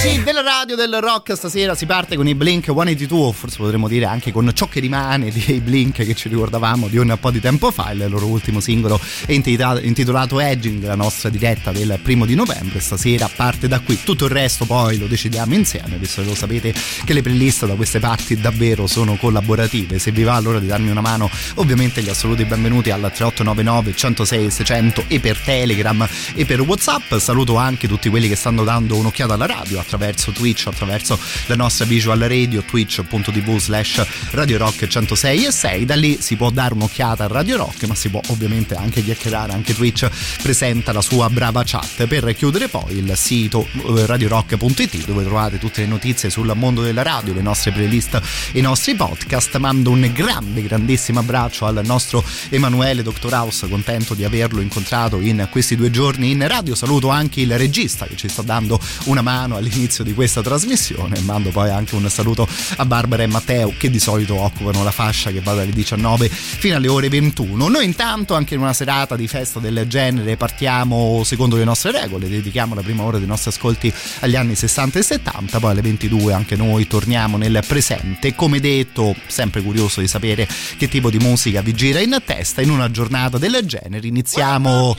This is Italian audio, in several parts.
Della radio del rock stasera si parte con i Blink 182 o forse potremmo dire anche con ciò che rimane dei Blink che ci ricordavamo di un po' di tempo fa il loro ultimo singolo è intitolato Edging la nostra diretta del primo di novembre. Stasera parte da qui. Tutto il resto poi lo decidiamo insieme visto che lo sapete che le playlist da queste parti davvero sono collaborative. Se vi va allora di darmi una mano. Ovviamente gli assoluti benvenuti al 3899 106 600 e per Telegram e per Whatsapp. Saluto anche tutti quelli che stanno dando un'occhiata alla radio attraverso Twitch, attraverso la nostra visual radio twitch.tv slash Radio Rock 106 e 6. Da lì si può dare un'occhiata a Radio Rock, ma si può ovviamente anche chiacchierare, anche Twitch presenta la sua brava chat. Per chiudere poi il sito eh, radiorock.it dove trovate tutte le notizie sul mondo della radio, le nostre playlist e i nostri podcast. Mando un grande, grandissimo abbraccio al nostro Emanuele Dr. House, contento di averlo incontrato in questi due giorni in radio. Saluto anche il regista che ci sta dando una mano all'inizio all'inizio di questa trasmissione. Mando poi anche un saluto a Barbara e Matteo che di solito occupano la fascia che va dalle 19 fino alle ore 21. Noi intanto anche in una serata di festa del genere partiamo secondo le nostre regole, dedichiamo la prima ora dei nostri ascolti agli anni 60 e 70, poi alle 22 anche noi torniamo nel presente. Come detto, sempre curioso di sapere che tipo di musica vi gira in testa in una giornata del genere. Iniziamo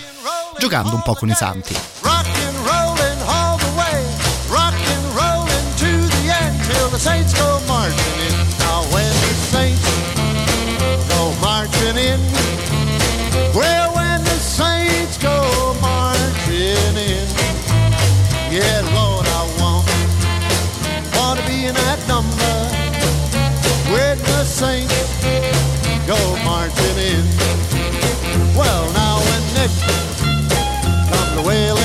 giocando un po' con i santi. Come the wailing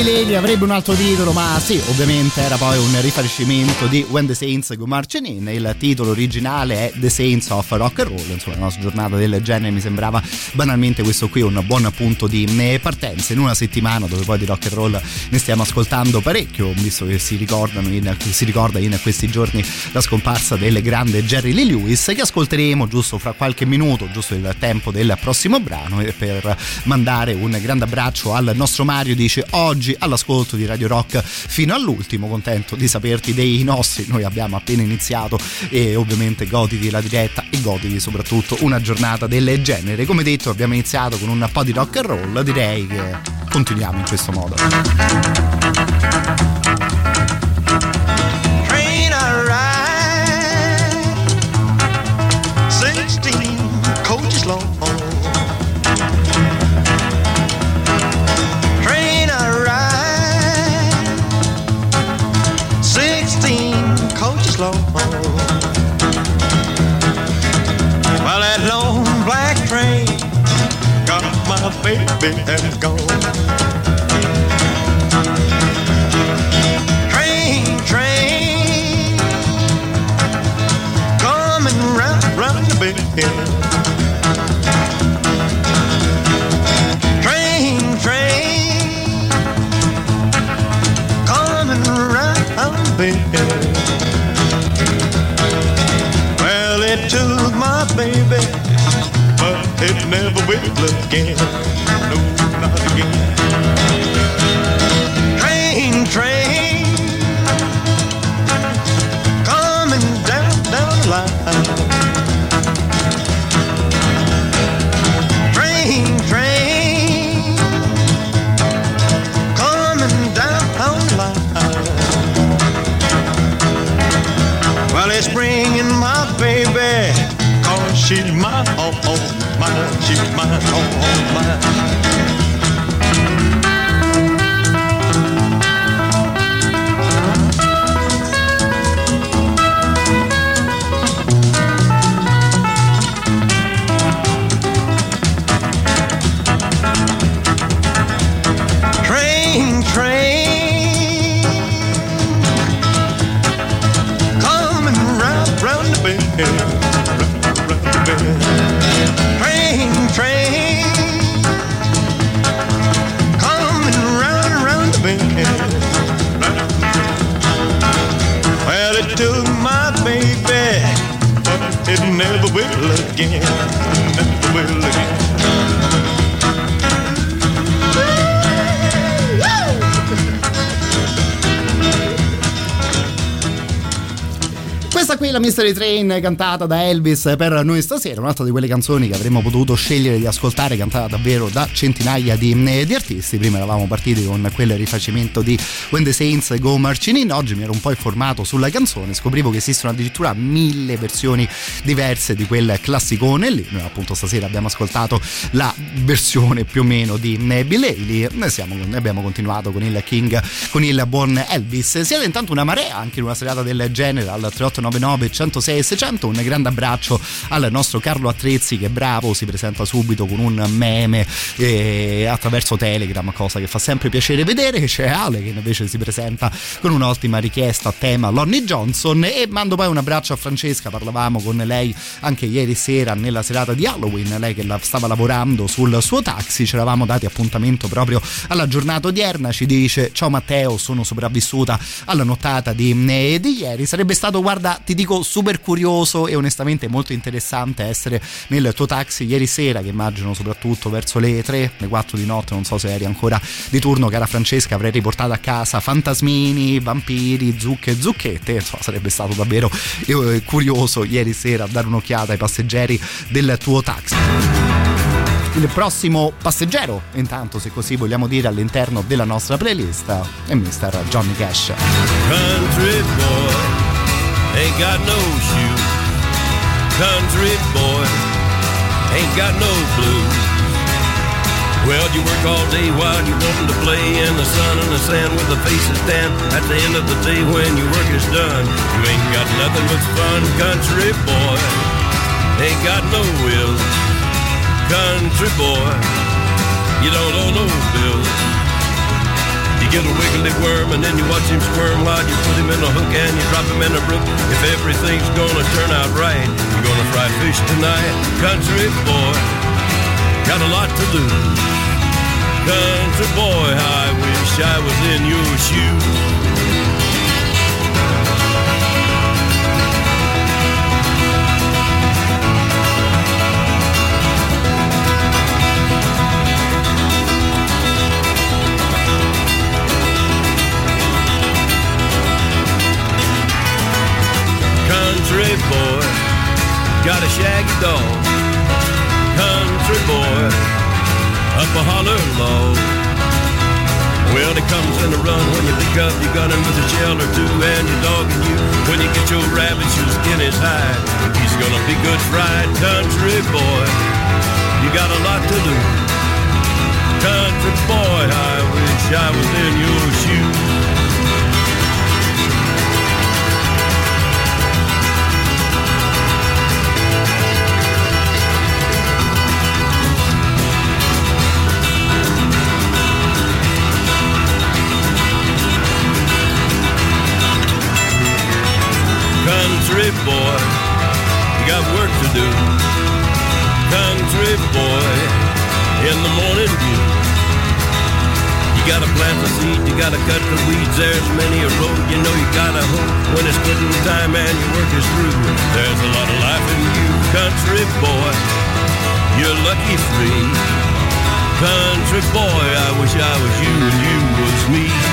Haley avrebbe un altro titolo, ma sì, ovviamente era poi un rifacimento di When the Saints Go Marching In. Il titolo originale è The Saints of Rock and Roll. Insomma, una nostra giornata del genere mi sembrava banalmente questo qui un buon punto di eh, partenza in una settimana dove poi di rock and roll ne stiamo ascoltando parecchio, visto che si in, si ricorda in questi giorni la scomparsa del grande Jerry Lee Lewis, che ascolteremo giusto fra qualche minuto, giusto il tempo del prossimo brano, per mandare un grande abbraccio al nostro Mario. Dice oggi all'ascolto di Radio Rock fino all'ultimo, contento di saperti dei nostri. Noi abbiamo appena iniziato e ovviamente goditi la diretta e goditi soprattutto una giornata del genere. Come detto, abbiamo iniziato con un po' di rock and roll, direi che continuiamo in questo modo. Baby and gone. Train, train, coming round, round the bend. it never will again. No, not again. Train, train, coming down, down the line. She's mine, all mine. again. Will again. Oh, oh, mine. la Mystery Train cantata da Elvis per noi stasera, un'altra di quelle canzoni che avremmo potuto scegliere di ascoltare, cantata davvero da centinaia di, eh, di artisti. Prima eravamo partiti con quel rifacimento di When the Saints Go Marching In, oggi mi ero un po' informato sulla canzone, scoprivo che esistono addirittura mille versioni diverse di quel classicone lì. Noi appunto stasera abbiamo ascoltato la versione più o meno di eh, Bill Haley, ne abbiamo continuato con il King, con il buon Elvis. Siete intanto una marea anche in una serata del genere al 3899 106 e 600 un grande abbraccio al nostro Carlo Attrezzi che è bravo si presenta subito con un meme eh, attraverso Telegram cosa che fa sempre piacere vedere. C'è Ale che invece si presenta con un'ottima richiesta a tema Lonnie Johnson. E mando poi un abbraccio a Francesca. Parlavamo con lei anche ieri sera nella serata di Halloween. Lei che stava lavorando sul suo taxi. Ci eravamo dati appuntamento proprio alla giornata odierna. Ci dice ciao Matteo sono sopravvissuta alla nottata di, eh, di ieri. Sarebbe stato guarda ti dico super curioso e onestamente molto interessante essere nel tuo taxi ieri sera, che immagino soprattutto verso le 3, le 4 di notte, non so se eri ancora di turno, cara Francesca, avrei riportato a casa fantasmini, vampiri, zucche zucchette. Insomma, sarebbe stato davvero eh, curioso ieri sera dare un'occhiata ai passeggeri del tuo taxi il prossimo passeggero, intanto se così vogliamo dire all'interno della nostra playlist, è Mr. Johnny Cash. Ain't got no shoes. Country boy, ain't got no blues. Well, you work all day while you want to play in the sun and the sand with the faces tan. At the end of the day when your work is done, you ain't got nothing but fun. Country boy, ain't got no will. Country boy, you don't owe no bills. Get a wiggly worm and then you watch him squirm while you put him in a hook and you drop him in a brook. If everything's gonna turn out right, you're gonna fry fish tonight. Country boy, got a lot to lose. Country boy, I wish I was in your shoes. Country boy, got a shaggy dog. Country boy, up a holler low. Well, he comes in a run when you pick up your gun and with a shell or two and your dog and you. When you get your rabbit shoes in his hide, he's gonna be good fried. Country boy, you got a lot to do. Country boy, I wish I was in your shoes. Boy, you got work to do. Country boy, in the morning view. You gotta plant the seed, you gotta cut the weeds. There's many a road, you know you gotta hope when it's quitting time and your work is through. There's a lot of life in you, country boy. You're lucky free. Country boy, I wish I was you and you was me.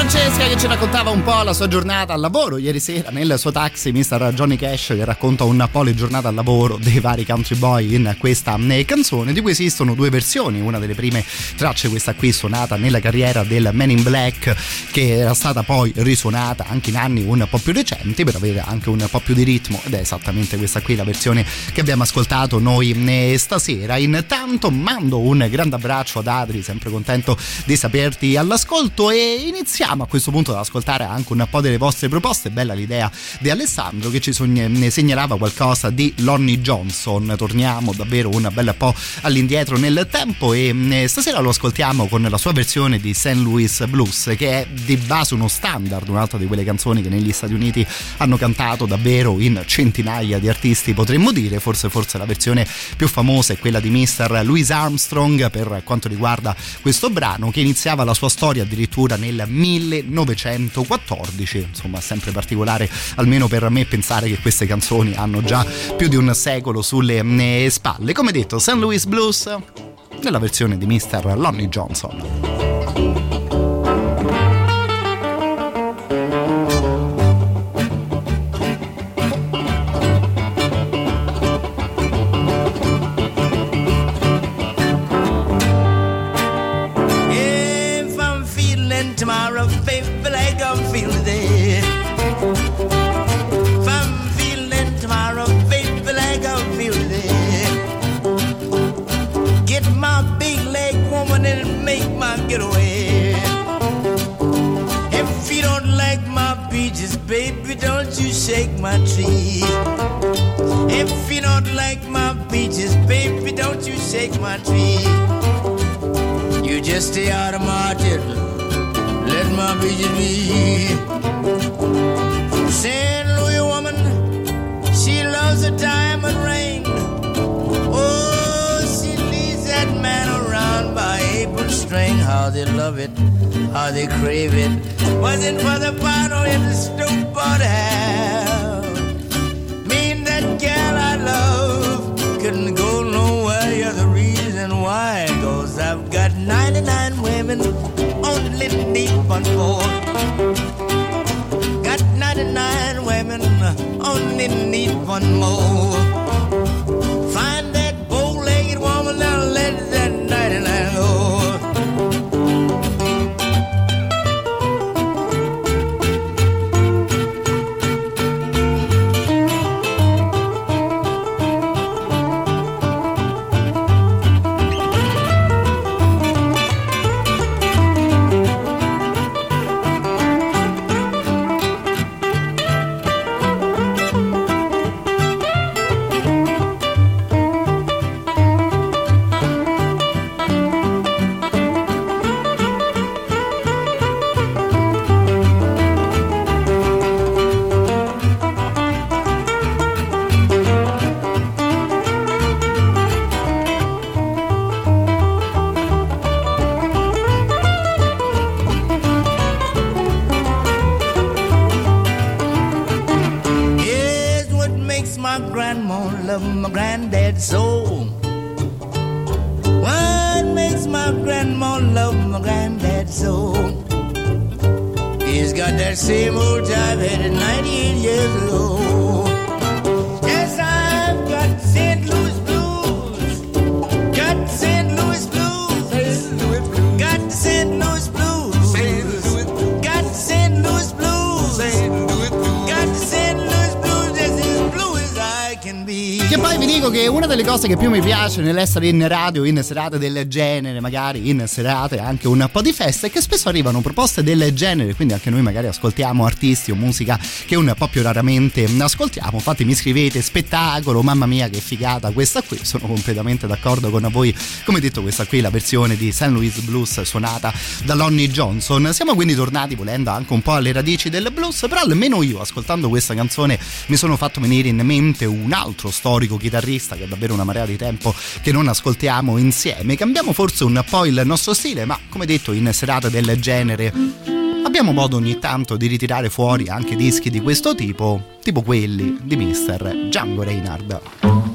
Francesca che ci raccontava un po' la sua giornata al lavoro ieri sera nel suo taxi, Mr. Johnny Cash che racconta un po' le giornate al lavoro dei vari country boy in questa eh, canzone, di cui esistono due versioni, una delle prime tracce questa qui suonata nella carriera del Man in Black che era stata poi risuonata anche in anni un po' più recenti per avere anche un po' più di ritmo ed è esattamente questa qui la versione che abbiamo ascoltato noi eh, stasera. Intanto mando un grande abbraccio ad Adri, sempre contento di saperti all'ascolto e iniziamo a questo punto ad ascoltare anche un po' delle vostre proposte. Bella l'idea di Alessandro che ci segnalava qualcosa di Lonnie Johnson. Torniamo davvero un bel po' all'indietro nel tempo e eh, stasera lo ascoltiamo con la sua versione di St. Louis Blues che è di base uno standard, un'altra di quelle canzoni che negli Stati Uniti hanno cantato davvero in centinaia di artisti potremmo dire, forse forse la versione più famosa è quella di Mr. Louis Armstrong per quanto riguarda questo brano che iniziava la sua storia addirittura nel 1914, insomma sempre particolare almeno per me pensare che queste canzoni hanno già più di un secolo sulle eh, spalle. Come detto, St. Louis Blues nella versione di Mr. Lonnie Johnson. Stay out of my market. Let my bitches be. St. Louis woman, she loves a diamond ring. Oh, she leads that man around by apron string. How they love it, how they crave it. Wasn't for the bottle in the stoop but need one more. Got 99 women, uh, only need one more. Piace nell'essere in radio, in serate del genere, magari in serate anche un po' di festa, è che spesso arrivano proposte del genere, quindi anche noi magari ascoltiamo artisti o musica che un po' più raramente ascoltiamo. Infatti mi scrivete spettacolo, mamma mia che figata questa qui, sono completamente d'accordo con voi. Come detto questa qui è la versione di St. Louis Blues suonata da Lonnie Johnson. Siamo quindi tornati volendo anche un po' alle radici del blues, però almeno io ascoltando questa canzone mi sono fatto venire in mente un altro storico chitarrista che davvero una marea di tempo che non ascoltiamo insieme. Cambiamo forse un po' il nostro stile, ma come detto in serate del genere abbiamo modo ogni tanto di ritirare fuori anche dischi di questo tipo, tipo quelli di Mr. Django Reinhardt.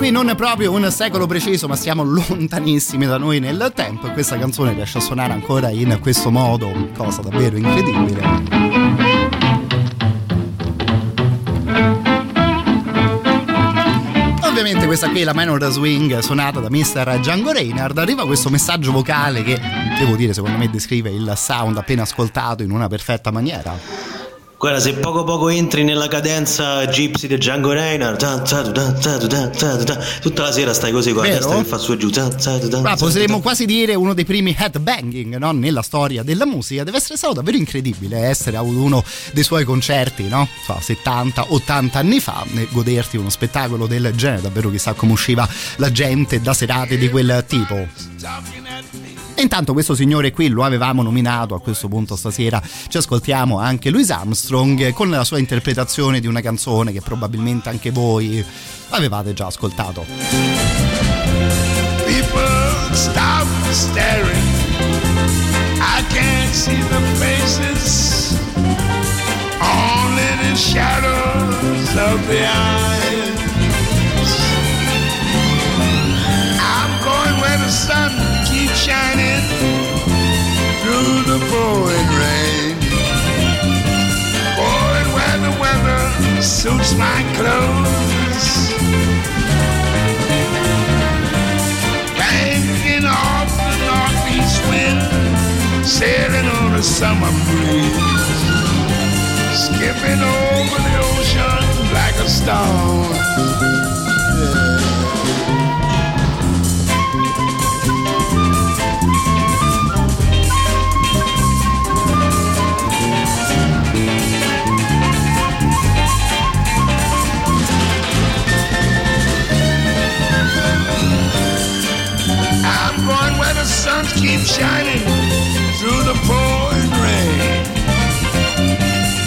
Qui non è proprio un secolo preciso, ma siamo lontanissimi da noi nel tempo e questa canzone riesce a suonare ancora in questo modo, cosa davvero incredibile. Ovviamente questa qui è la Minor Swing suonata da Mr. Django Reinhardt. Arriva questo messaggio vocale che, devo dire, secondo me descrive il sound appena ascoltato in una perfetta maniera. Guarda, se poco poco entri nella cadenza Gypsy di Django Reinhardt, tutta la sera stai così con la testa che fa su e giù. Ma potremmo quasi dire uno dei primi headbanging no? nella storia della musica. Deve essere stato davvero incredibile essere a uno dei suoi concerti, no? So, 70-80 anni fa, e goderti uno spettacolo del genere. Davvero chissà come usciva la gente da serate di quel tipo. E intanto questo signore qui lo avevamo nominato a questo punto stasera. Ci ascoltiamo anche Louis Armstrong con la sua interpretazione di una canzone che probabilmente anche voi avevate già ascoltato. Stop staring. I can't see the faces, only the shadows of the eyes. I'm going where the sun the pouring rain. Going where the weather suits my clothes. Banking off the northeast wind, sailing on a summer breeze. Skipping over the ocean like a stone. Keeps shining through the pouring rain.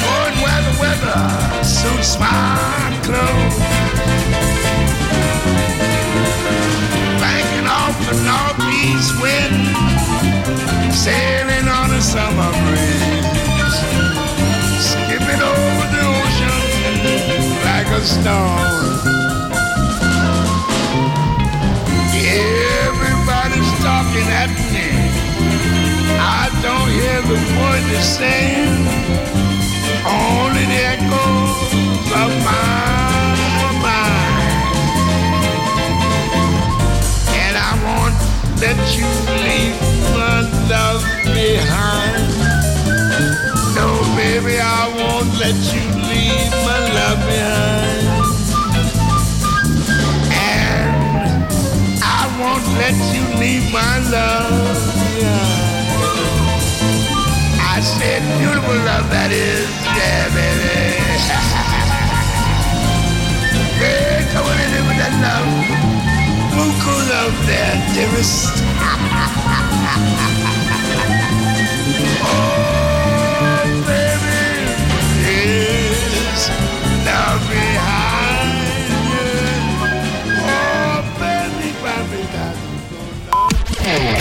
Going where the weather suits my clothes. Banking off the northeast wind, sailing on a summer breeze. Skipping over the ocean like a stone. Don't hear the they're saying, only the echoes of my mind. And I won't let you leave my love behind. No, baby, I won't let you leave my love behind. And I won't let you leave my love Beautiful love that is, yeah, baby. come on with that love. Buku love there, dearest.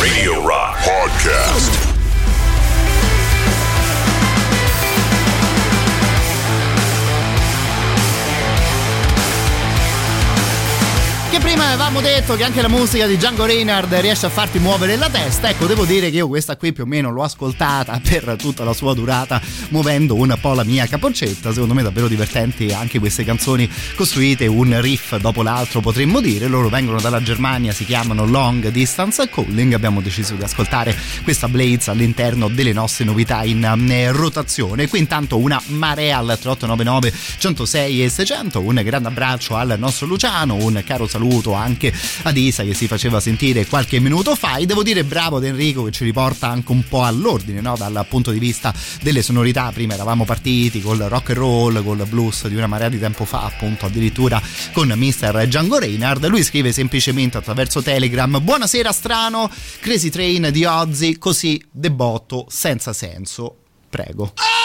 Radio Rock Podcast. Prima avevamo detto che anche la musica di Django Reinhardt riesce a farti muovere la testa. Ecco, devo dire che io questa qui più o meno l'ho ascoltata per tutta la sua durata, muovendo un po' la mia capoccetta. Secondo me davvero divertenti anche queste canzoni costruite un riff dopo l'altro, potremmo dire. Loro vengono dalla Germania, si chiamano Long Distance Calling. Abbiamo deciso di ascoltare questa Blades all'interno delle nostre novità in eh, rotazione. Qui intanto una marea al 3899 106 e 600. Un grande abbraccio al nostro Luciano, un caro saluto anche ad Isa che si faceva sentire qualche minuto fa e devo dire bravo ad Enrico che ci riporta anche un po' all'ordine no? dal punto di vista delle sonorità prima eravamo partiti col rock and roll col blues di una marea di tempo fa appunto addirittura con Mr. Django Reinhardt lui scrive semplicemente attraverso Telegram buonasera strano Crazy Train di Ozzy così debotto senza senso prego Thank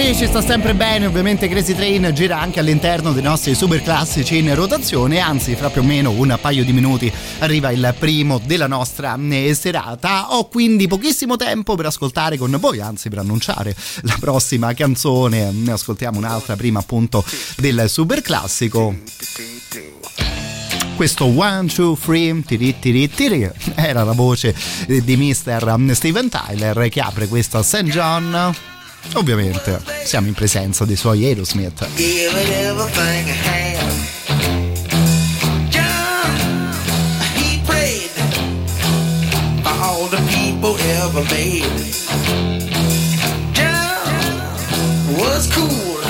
qui ci sta sempre bene, ovviamente Crazy Train gira anche all'interno dei nostri super classici in rotazione, anzi fra più o meno un paio di minuti arriva il primo della nostra eh, serata. Ho quindi pochissimo tempo per ascoltare con voi, anzi per annunciare la prossima canzone, ne ascoltiamo un'altra prima appunto del super classico questo 1, 2, 3, tiri tiri tiri era la voce di Mr. Eh, Steven Tyler che apre questa St. John ovviamente siamo in presenza dei suoi Aerosmith. John, was cool.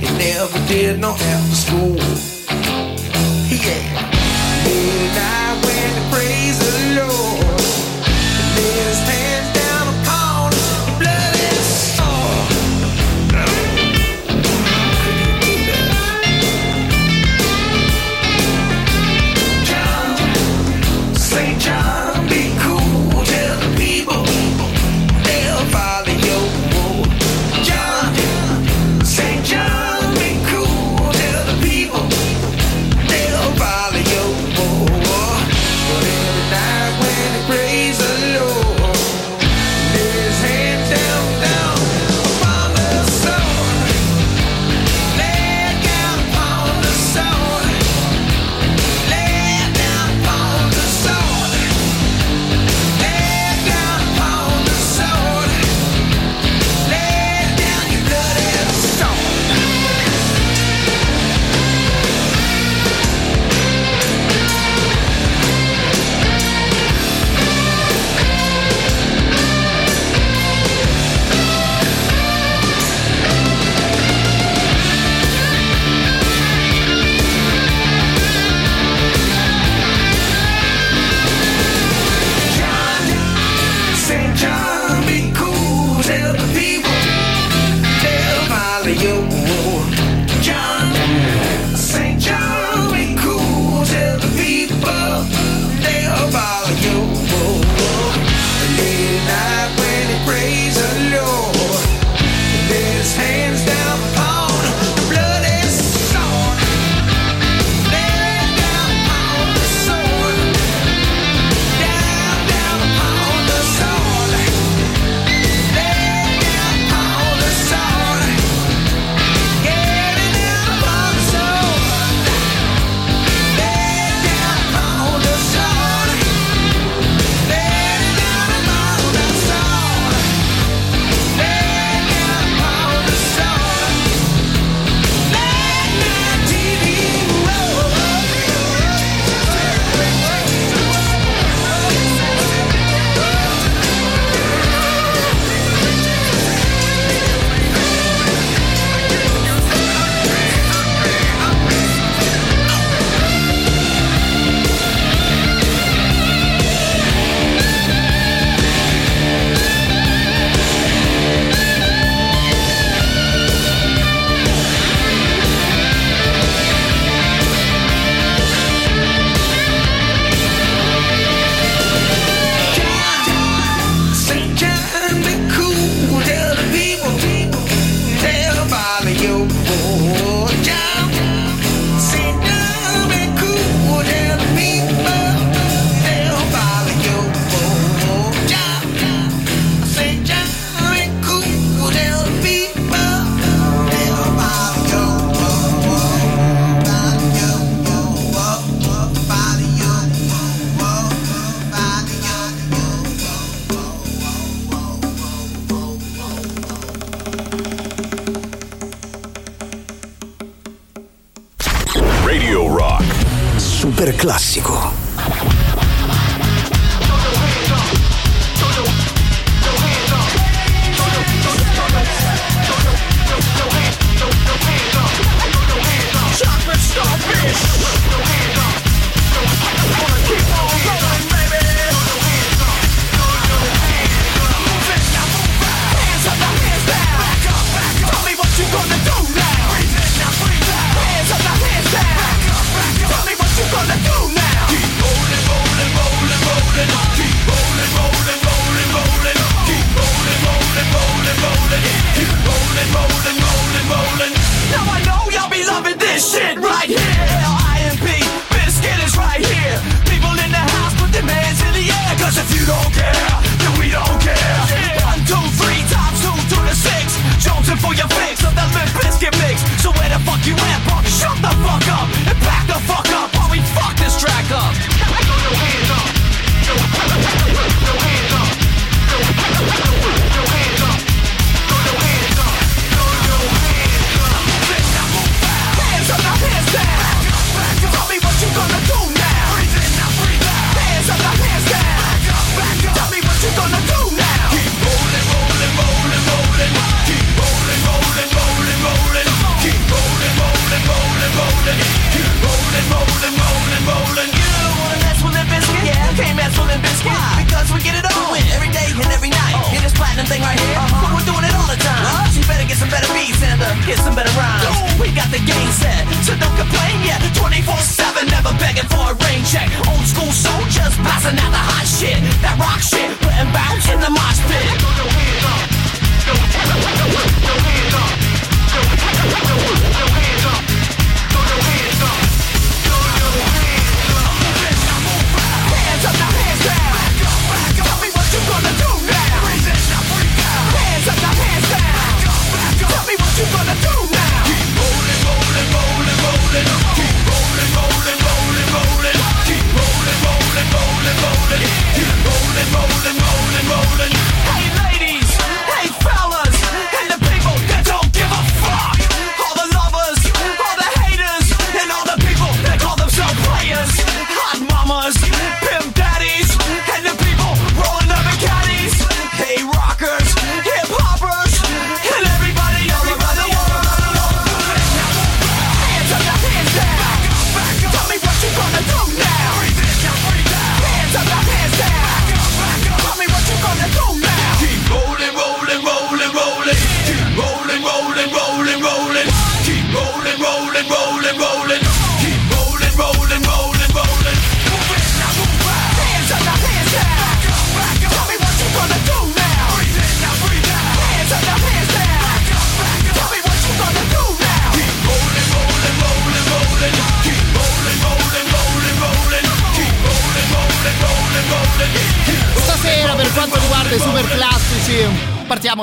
He never did no after school. Yeah.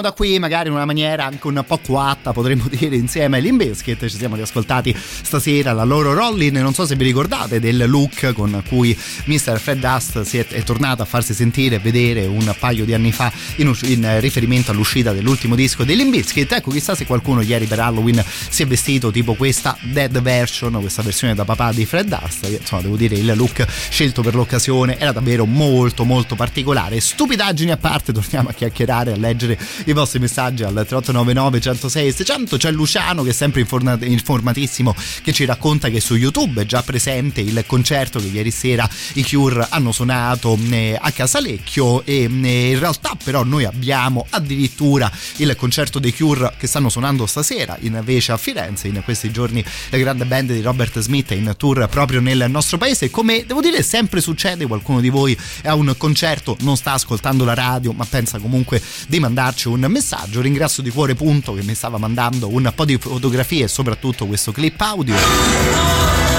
Da qui magari in una maniera anche un po' coatta potremmo dire insieme ai Limbiskit ci siamo riascoltati stasera la loro Rollin. Non so se vi ricordate del look con cui Mr. Fred Dust è, è tornato a farsi sentire e vedere un paio di anni fa in, in riferimento all'uscita dell'ultimo disco dei Limbiskit ecco chissà se qualcuno ieri per Halloween si è vestito tipo questa Dead Version questa versione da papà di Fred Dust insomma devo dire il look scelto per l'occasione era davvero molto molto particolare. Stupidaggini a parte torniamo a chiacchierare a leggere leggere i vostri messaggi al 3899 106 600 c'è Luciano che è sempre informatissimo che ci racconta che su YouTube è già presente il concerto che ieri sera i Cure hanno suonato eh, a Casalecchio e eh, in realtà però noi abbiamo addirittura il concerto dei Cure che stanno suonando stasera invece a Firenze in questi giorni la grande band di Robert Smith è in tour proprio nel nostro paese. Come devo dire sempre succede qualcuno di voi è a un concerto non sta ascoltando la radio ma pensa comunque di mandarci un messaggio. Ringrazio di cuore Punto che mi stava mandando un po' di fotografie e soprattutto questo clip audio.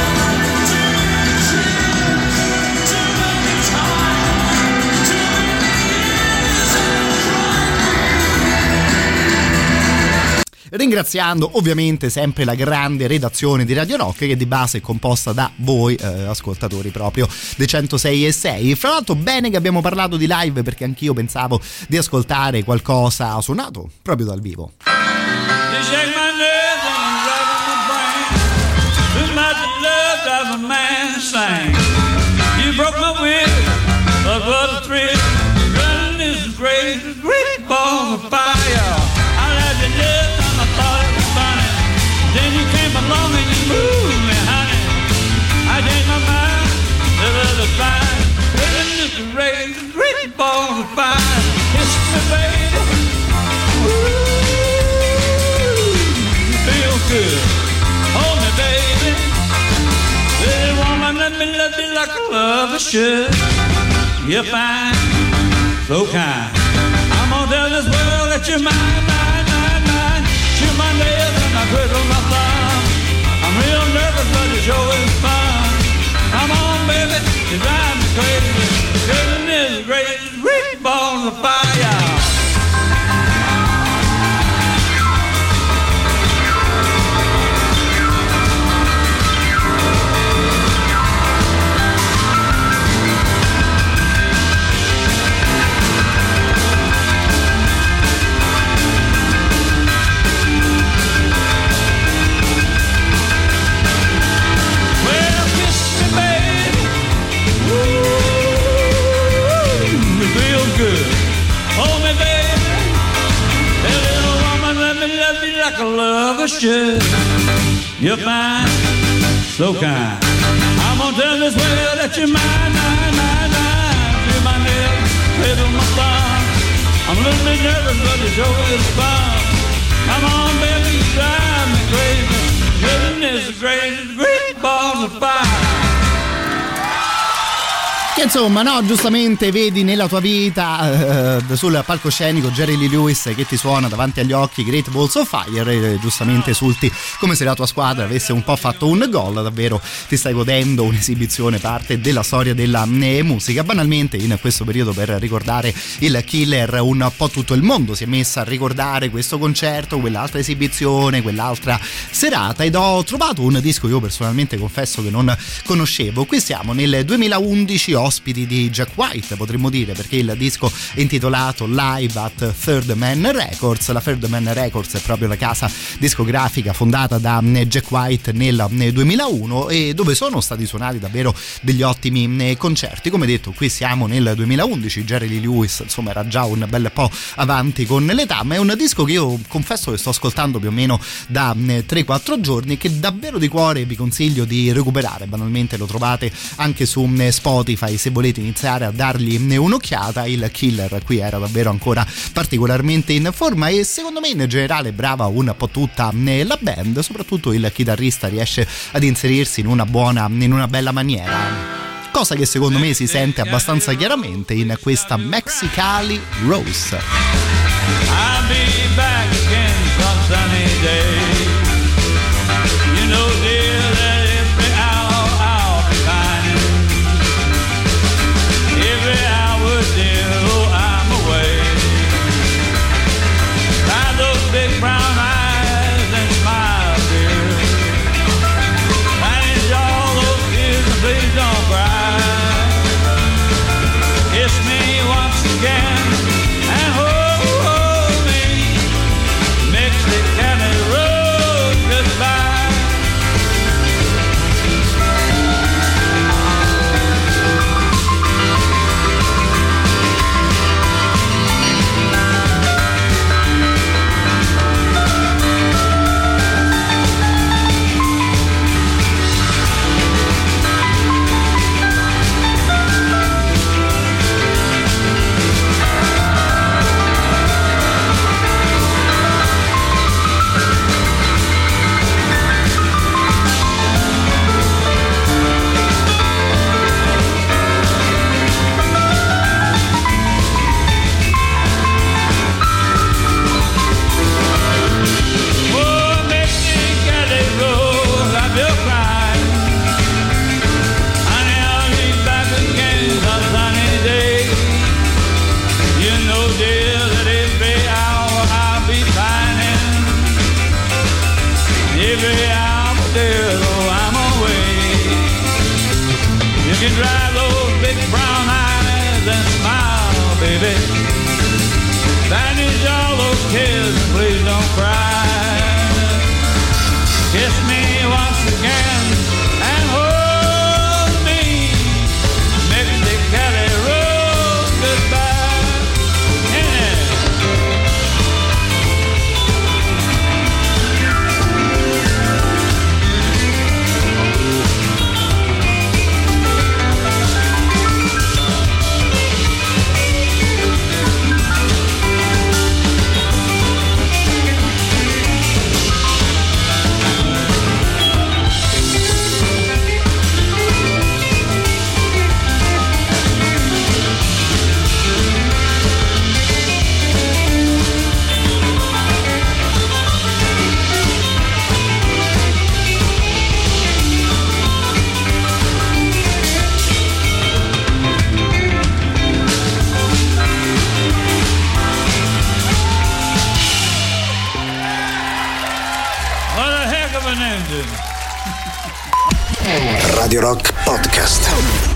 Ringraziando ovviamente sempre la grande redazione di Radio Rock che di base è composta da voi eh, ascoltatori proprio dei 106 e 6 fra l'altro bene che abbiamo parlato di live perché anch'io pensavo di ascoltare qualcosa suonato proprio dal vivo. You balls of. Kiss me, baby. Ooh, feel good. Hold me, baby. Little woman, let me love you like a lover should. You're fine, so kind. I'm gonna tell this world that you're mine, mine, mine, mine. You're my nails and my griddle, my thumb. I'm real nervous, but show is fun. Come on, baby, you drive me crazy. Goodness gracious, great balls of fire. A lover should. You're fine, so kind. I'm gonna tell this world that you're mine, mine, mine, mine. You're my nail, play my thumb. I'm a little bit nervous, but show is fun. Come on, baby, drive me crazy. Goodness gracious, great balls of fire. Insomma, no, giustamente vedi nella tua vita eh, sul palcoscenico Jerry Lee Lewis che ti suona davanti agli occhi Great Balls of Fire e giustamente esulti come se la tua squadra avesse un po' fatto un gol, davvero ti stai godendo un'esibizione parte della storia della eh, musica. Banalmente in questo periodo per ricordare il killer un po' tutto il mondo si è messo a ricordare questo concerto, quell'altra esibizione, quell'altra serata ed ho trovato un disco che io personalmente confesso che non conoscevo. Qui siamo nel 2011 ospiti di Jack White, potremmo dire, perché il disco è intitolato Live at Third Man Records. La Third Man Records è proprio la casa discografica fondata da mm, Jack White nel 2001 e dove sono stati suonati davvero degli ottimi mm, concerti. Come detto, qui siamo nel 2011, Jerry Lee Lewis insomma era già un bel po' avanti con l'età, ma è un disco che io confesso che sto ascoltando più o meno da 3-4 mm, giorni che davvero di cuore vi consiglio di recuperare. Banalmente lo trovate anche su Spotify se volete iniziare a dargli un'occhiata il killer qui era davvero ancora particolarmente in forma e secondo me in generale brava un po' tutta la band soprattutto il chitarrista riesce ad inserirsi in una buona in una bella maniera cosa che secondo me si sente abbastanza chiaramente in questa Mexicali Rose. Radio Rock Podcast.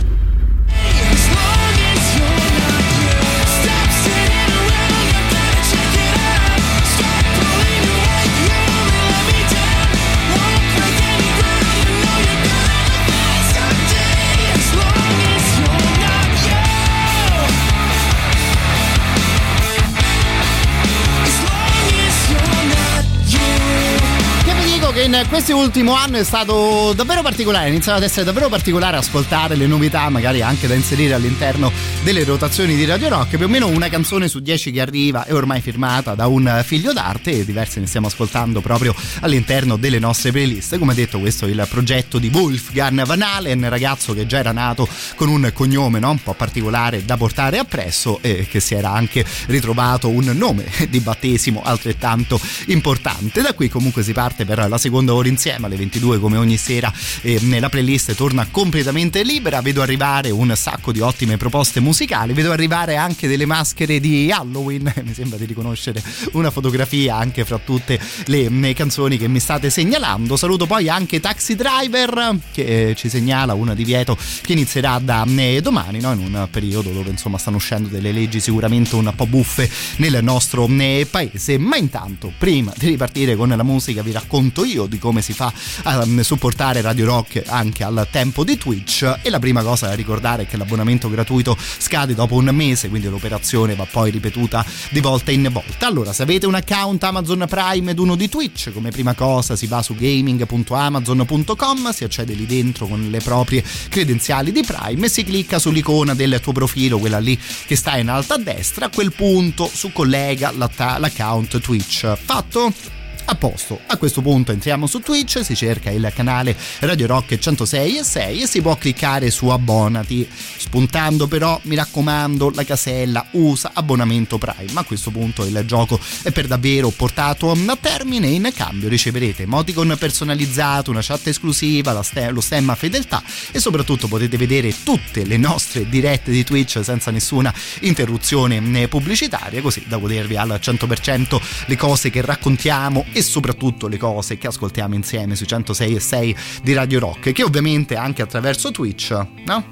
In questi ultimi anni è stato davvero particolare, è iniziato ad essere davvero particolare ascoltare le novità, magari anche da inserire all'interno delle rotazioni di Radio Rock. Più o meno una canzone su dieci che arriva è ormai firmata da un figlio d'arte e diverse ne stiamo ascoltando proprio all'interno delle nostre playlist. Come detto, questo è il progetto di Wolfgang Van Halen, ragazzo che già era nato con un cognome no? un po' particolare da portare appresso e che si era anche ritrovato un nome di battesimo altrettanto importante. Da qui comunque si parte per la seconda ora insieme alle 22 come ogni sera e nella playlist torna completamente libera. Vedo arrivare un sacco di ottime proposte musicali, vedo arrivare anche delle maschere di Halloween, mi sembra di riconoscere una fotografia anche fra tutte le le canzoni che mi state segnalando. Saluto poi anche Taxi Driver che eh, ci segnala una divieto che inizierà da eh, domani, no? in un periodo dove insomma stanno uscendo delle leggi sicuramente un po' buffe nel nostro paese. Ma intanto, prima di ripartire con la musica, vi racconto io di come si fa a mm, supportare Radio Rock anche al tempo di Twitch. E la prima cosa da ricordare è che l'abbonamento gratuito scade dopo un mese, quindi l'operazione va poi ripetuta di volta in volta. Allora, se avete un account Amazon Prime ed uno di Twitch, come prima cosa si va su gaming.amazon.com, si accede lì dentro con le proprie credenziali di Prime e si clicca sull'icona del tuo profilo, quella lì che sta in alto a destra, a quel punto su collega l'account Twitch. Fatto? A posto, a questo punto entriamo su Twitch, si cerca il canale Radio Rock 106 e 6 e si può cliccare su abbonati, spuntando però mi raccomando la casella usa abbonamento Prime, a questo punto il gioco è per davvero portato a termine, in cambio riceverete emoticon personalizzato, una chat esclusiva, lo stemma fedeltà e soprattutto potete vedere tutte le nostre dirette di Twitch senza nessuna interruzione pubblicitaria, così da godervi al 100% le cose che raccontiamo e soprattutto le cose che ascoltiamo insieme sui 106 e 6 di Radio Rock, che ovviamente anche attraverso Twitch, no?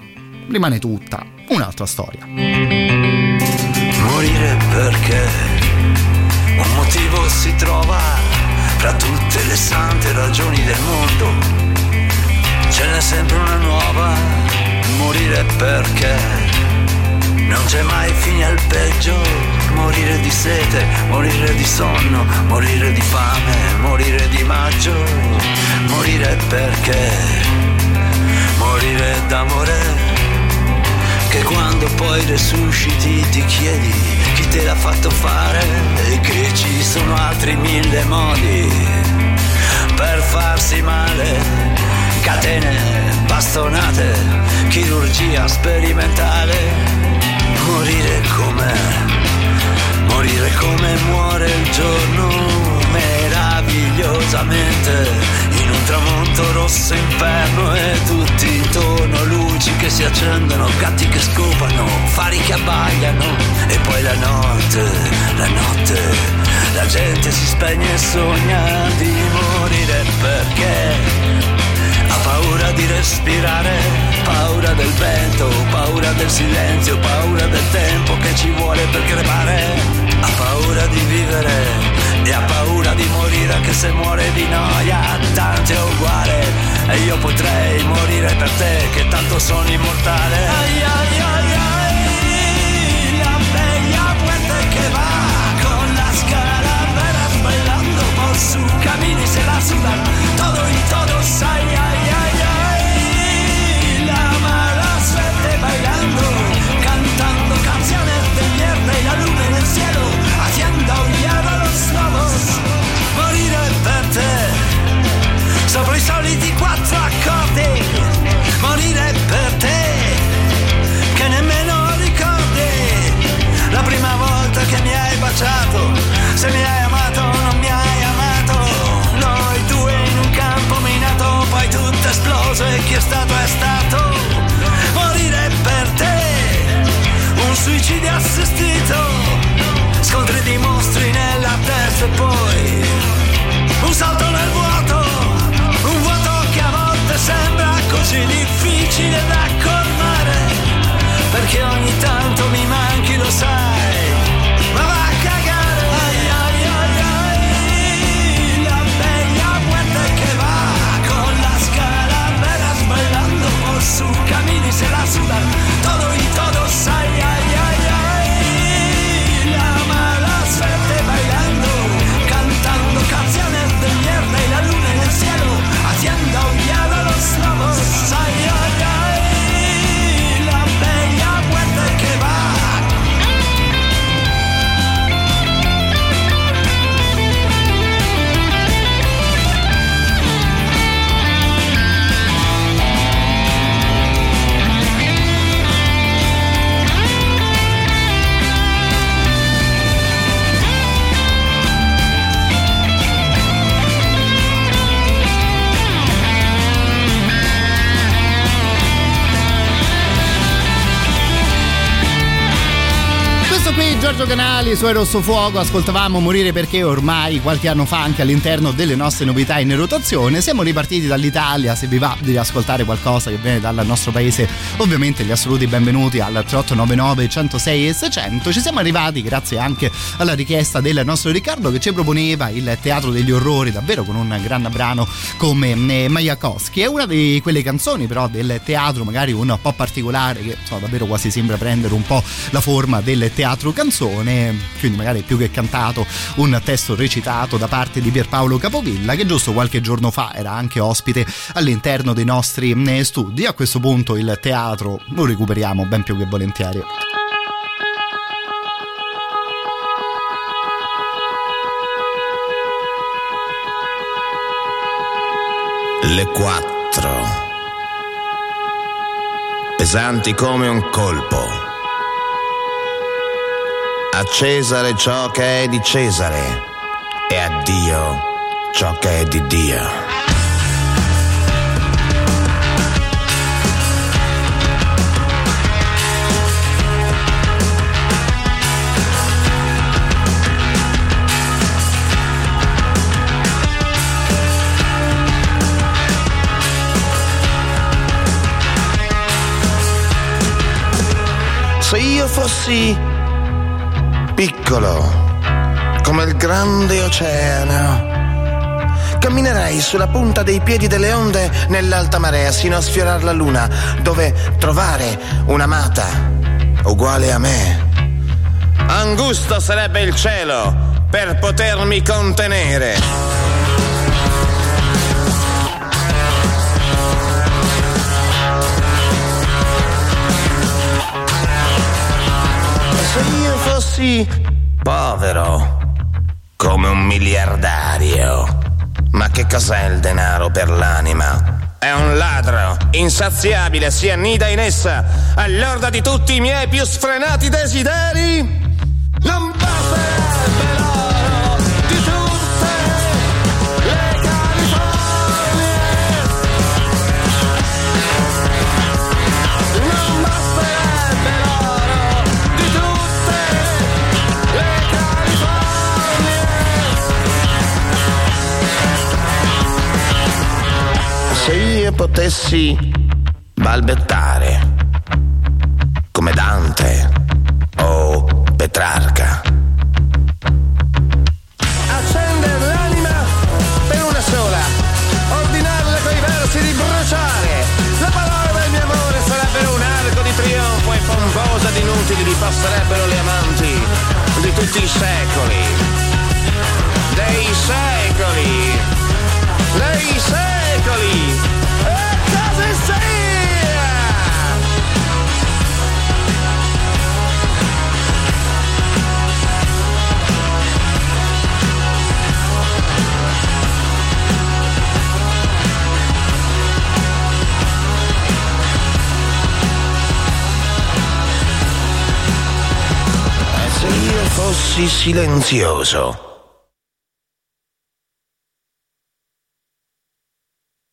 Rimane tutta un'altra storia. Morire perché un motivo si trova fra tutte le sante ragioni del mondo. Ce n'è sempre una nuova. Morire perché non c'è mai fine al peggio. Morire di sete, morire di sonno, morire di fame, morire di maggio. Morire perché morire d'amore che quando poi resusciti ti chiedi chi te l'ha fatto fare e che ci sono altri mille modi per farsi male, catene, bastonate, chirurgia sperimentale, morire come, morire come muore il giorno meravigliosamente. In un tramonto rosso inferno e tutti intorno luci che si accendono, gatti che scopano, fari che abbagliano e poi la notte, la notte, la gente si spegne e sogna di morire perché ha paura di respirare paura del vento, paura del silenzio, paura del tempo che ci vuole per crepare, ha paura di vivere e ha paura di morire anche se muore di noia, tanto è uguale e io potrei morire per te che tanto sono immortale. Ai, ai, ai, ai, la bella muerte que va con las calaveras bailando por su camino se la sudan todo y todos, soliti quattro accordi, morirei per te, che nemmeno ricordi, la prima volta che mi hai baciato, se mi hai amato o non mi hai amato, noi due in un campo minato, poi tutto esploso e chi è stato è stato, morire per te, un suicidio assistito, scontri di mostri nella testa e poi perché ogni tanto Canali su Rosso Fuoco, ascoltavamo Morire perché ormai qualche anno fa anche all'interno delle nostre novità in rotazione. Siamo ripartiti dall'Italia, se vi va di ascoltare qualcosa che viene dal nostro paese, ovviamente gli assoluti benvenuti al 3899 106 e 600. Ci siamo arrivati grazie anche alla richiesta del nostro Riccardo che ci proponeva il Teatro degli Orrori, davvero con un gran brano come eh, Majakowski. È una di quelle canzoni però del teatro magari un po' particolare che so, davvero quasi sembra prendere un po' la forma del teatro canzone, quindi magari più che cantato un testo recitato da parte di Pierpaolo Capovilla che giusto qualche giorno fa era anche ospite all'interno dei nostri eh, studi. A questo punto il teatro lo recuperiamo ben più che volentieri. Le quattro. Pesanti come un colpo. A Cesare ciò che è di Cesare e a Dio ciò che è di Dio. Se io fossi piccolo come il grande oceano, camminerei sulla punta dei piedi delle onde nell'alta marea sino a sfiorare la luna, dove trovare un'amata uguale a me. Angusto sarebbe il cielo per potermi contenere. Fossi povero come un miliardario, ma che cos'è il denaro per l'anima? È un ladro, insaziabile, si annida in essa, all'orda di tutti i miei più sfrenati desideri. Potessi balbettare, come Dante o Petrarca. Accendere l'anima per una sola, ordinarle coi versi di bruciare. La parola del mio amore sarebbero un arco di trionfo e pomposa di inutili vi passerebbero le amanti di tutti i secoli. Fossi silenzioso?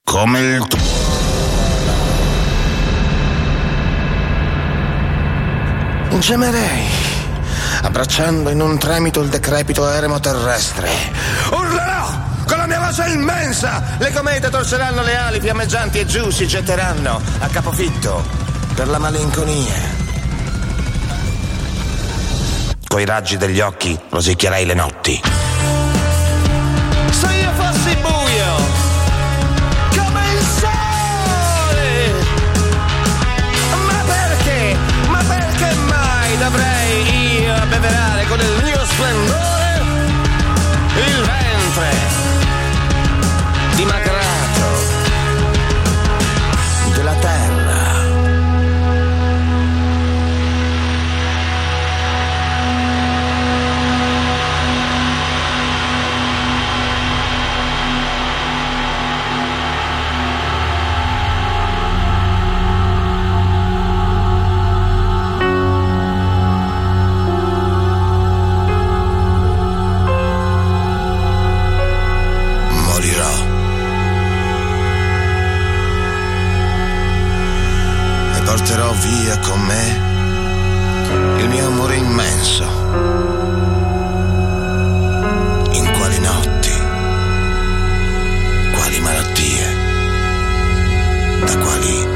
Come il tuo. Gemerei, abbracciando in un tremito il decrepito eremo terrestre. Urlerò con la mia voce immensa! Le comete torceranno le ali fiammeggianti e giù si getteranno a capofitto per la malinconia. Coi raggi degli occhi rosicchierei le notti. Se io fossi buio, come il sole! Ma perché? Ma perché mai dovrei io abbeverare con il mio splendore il ventre via con me il mio amore immenso. In quali notti, quali malattie, da quali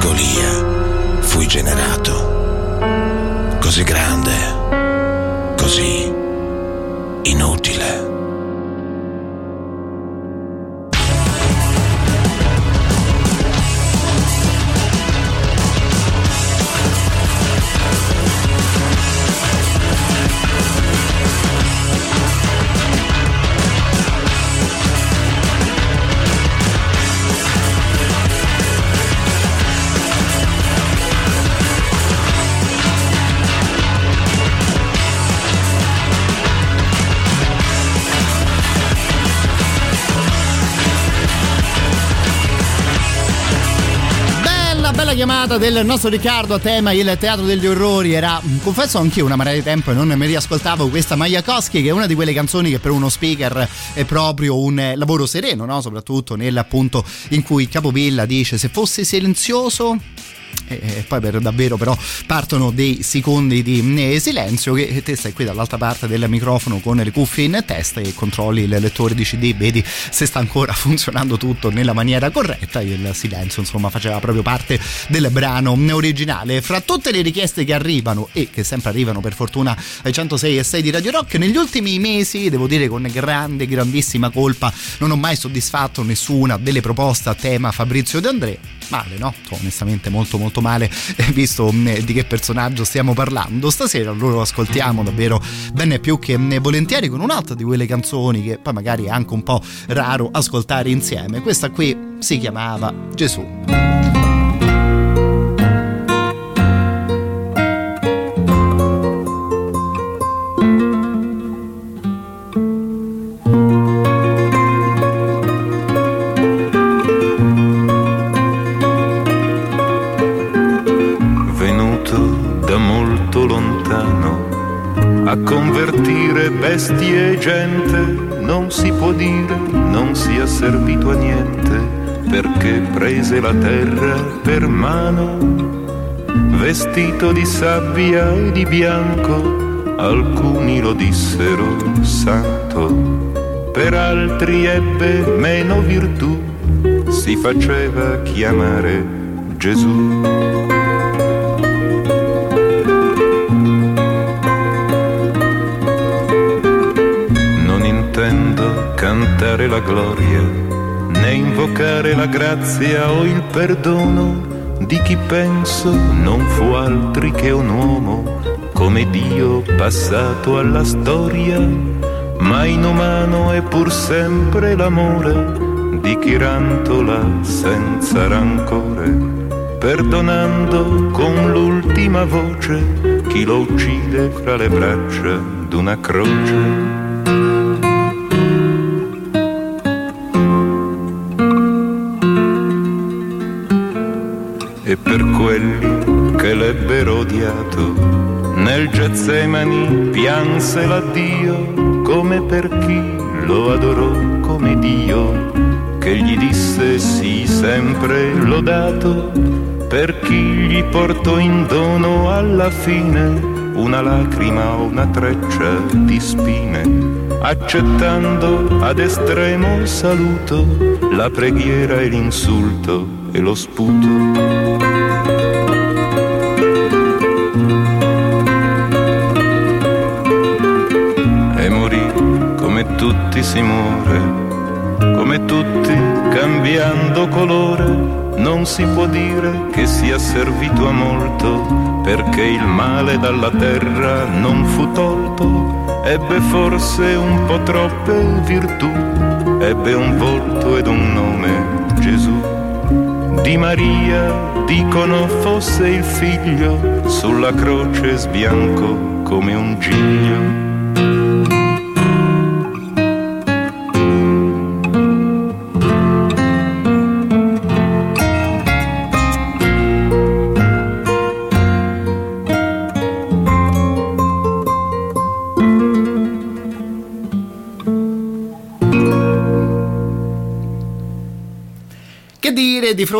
golia fui generato. Così grande, così inutile. Chiamata del nostro Riccardo a tema il teatro degli orrori. Era, mh, confesso anch'io, una marea di tempo e non mi riascoltavo questa Majakowski, che è una di quelle canzoni che per uno speaker è proprio un eh, lavoro sereno, no? soprattutto nel appunto in cui Capobilla dice se fosse silenzioso e poi per davvero però partono dei secondi di eh, silenzio che te stai qui dall'altra parte del microfono con le cuffie in testa e controlli il lettore di CD vedi se sta ancora funzionando tutto nella maniera corretta. Il silenzio insomma faceva proprio parte del brano originale. Fra tutte le richieste che arrivano e che sempre arrivano per fortuna ai 106 e 6 di Radio Rock negli ultimi mesi devo dire con grande grandissima colpa non ho mai soddisfatto nessuna delle proposte a tema Fabrizio De André male no? onestamente molto molto male. Eh, visto mh, di che personaggio stiamo parlando stasera allora ascoltiamo davvero bene più che mh, volentieri con un'altra di quelle canzoni che poi magari è anche un po' raro ascoltare insieme. Questa qui si chiamava Gesù a convertire bestie e gente, non si può dire, non sia servito a niente, perché prese la terra per mano, vestito di sabbia e di bianco, alcuni lo dissero santo, per altri ebbe meno virtù, si faceva chiamare Gesù. Cantare la gloria, né invocare la grazia o il perdono di chi penso non fu altri che un uomo come Dio passato alla storia, ma inumano è pur sempre l'amore di chi rantola senza rancore, perdonando con l'ultima voce chi lo uccide fra le braccia d'una croce. Quelli che l'ebbero odiato, nel Getsemani pianse l'addio come per chi lo adorò come Dio che gli disse sì sempre lodato. Per chi gli portò in dono alla fine una lacrima o una treccia di spine, accettando ad estremo saluto la preghiera e l'insulto e lo sputo. Tutti si muore come tutti cambiando colore, non si può dire che sia servito a molto, perché il male dalla terra non fu tolto, ebbe forse un po' troppe virtù, ebbe un volto ed un nome, Gesù. Di Maria dicono fosse il figlio, sulla croce sbianco come un giglio.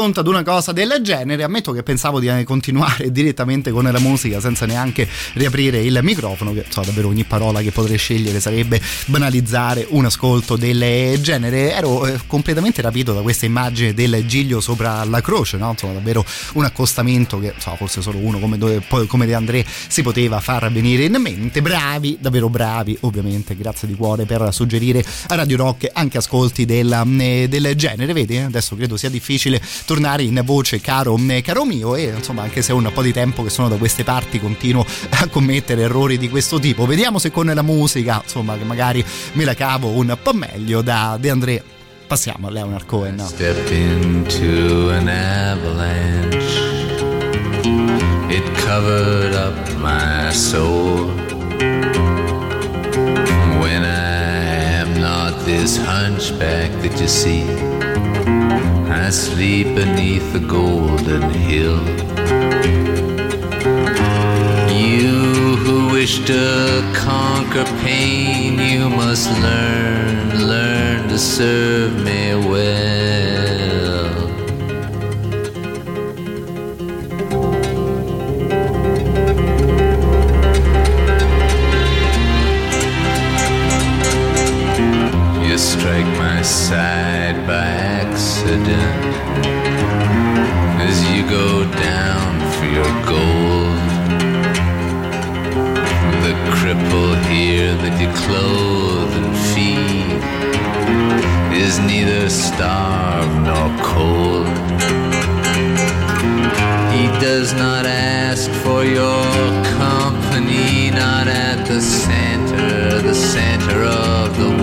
Fronte ad una cosa del genere, ammetto che pensavo di eh, continuare direttamente con la musica senza neanche riaprire il microfono, che so davvero ogni parola che potrei scegliere sarebbe banalizzare un ascolto del genere. Ero eh, completamente rapito da questa immagine del giglio sopra la croce, no? Insomma, davvero un accostamento che so, forse solo uno come, come De André si poteva far venire in mente. Bravi, davvero bravi, ovviamente, grazie di cuore per suggerire a Radio Rock anche ascolti del, eh, del genere. Vedi, adesso credo sia difficile tornare in voce caro, caro mio e insomma anche se è un po' di tempo che sono da queste parti continuo a commettere errori di questo tipo. Vediamo se con la musica insomma che magari me la cavo un po' meglio da De André. Passiamo a Leonard Cohen. No? Stepped into an avalanche. It covered up my soul. When I am not this hunchback that you see I sleep beneath the golden hill. You who wish to conquer pain, you must learn, learn to serve me well. You strike my side by accident as you go down for your gold. The cripple here that you clothe and feed is neither starved nor cold. He does not ask for your company, not at the center, the center of the world.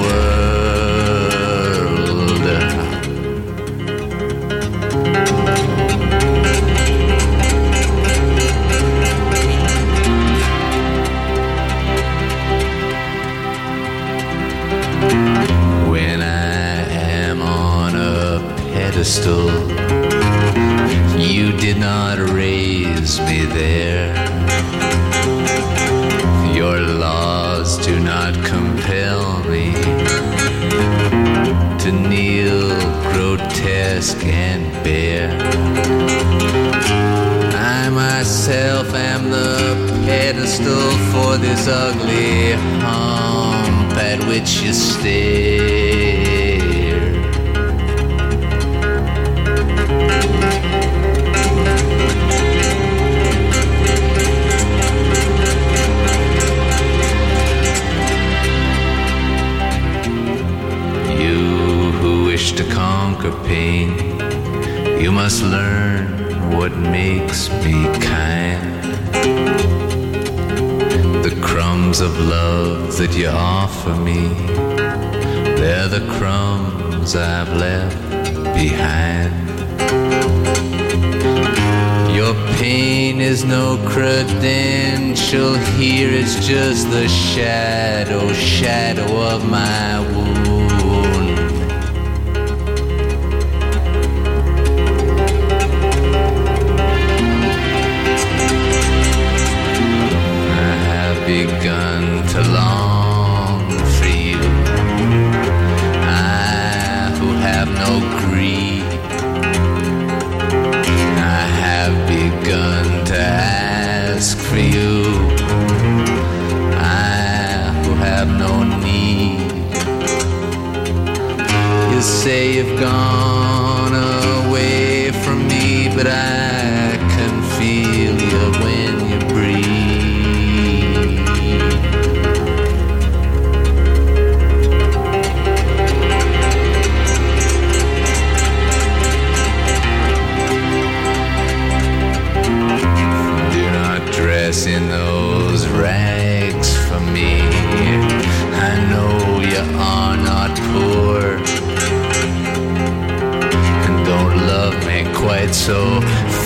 Pedestal, you did not raise me there. Your laws do not compel me to kneel grotesque and bare. I myself am the pedestal for this ugly hump at which you stare. to conquer pain, you must learn what makes me kind. The crumbs of love that you offer me, they're the crumbs I've left behind. Your pain is no credential here, it's just the shadow, shadow of my wound.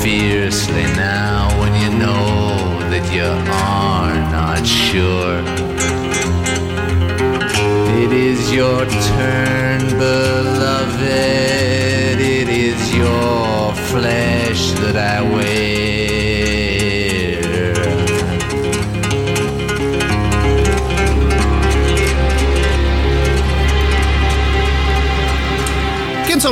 Fiercely now when you know that you are not sure. It is your turn, beloved.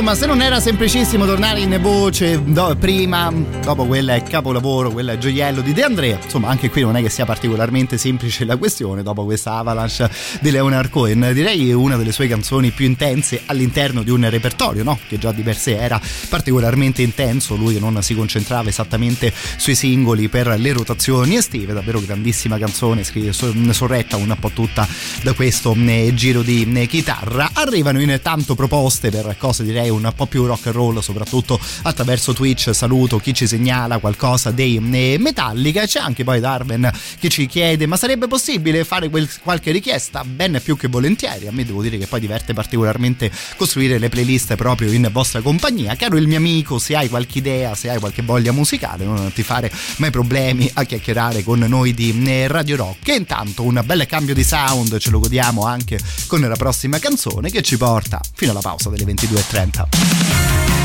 Insomma, se non era semplicissimo tornare in voce do- prima, dopo quella è capolavoro, quella è gioiello di De Andrea, insomma, anche qui non è che sia particolarmente semplice la questione dopo questa avalanche di Leonard Cohen. Direi una delle sue canzoni più intense all'interno di un repertorio, no? Che già di per sé era particolarmente intenso, lui non si concentrava esattamente sui singoli per le rotazioni estive, davvero grandissima canzone, sorretta un po' tutta da questo eh, giro di eh, chitarra. Arrivano intanto proposte per cose direi un po' più rock and roll, soprattutto attraverso Twitch. Saluto chi ci segnala qualcosa dei eh, Metallica. C'è anche poi Darwin che ci chiede: ma sarebbe possibile fare quel- qualche richiesta? Ben più che volentieri. A me devo dire che poi diverte particolarmente costruire le playlist proprio in vostra compagnia. Caro il mio amico, se hai qualche idea, se hai qualche voglia musicale, non ti fare mai problemi a chiacchierare con noi di eh, Radio Rock. E intanto un bel cambio di sound ce lo godiamo anche con la prossima canzone che ci porta fino alla pausa delle 22.30. Ciao.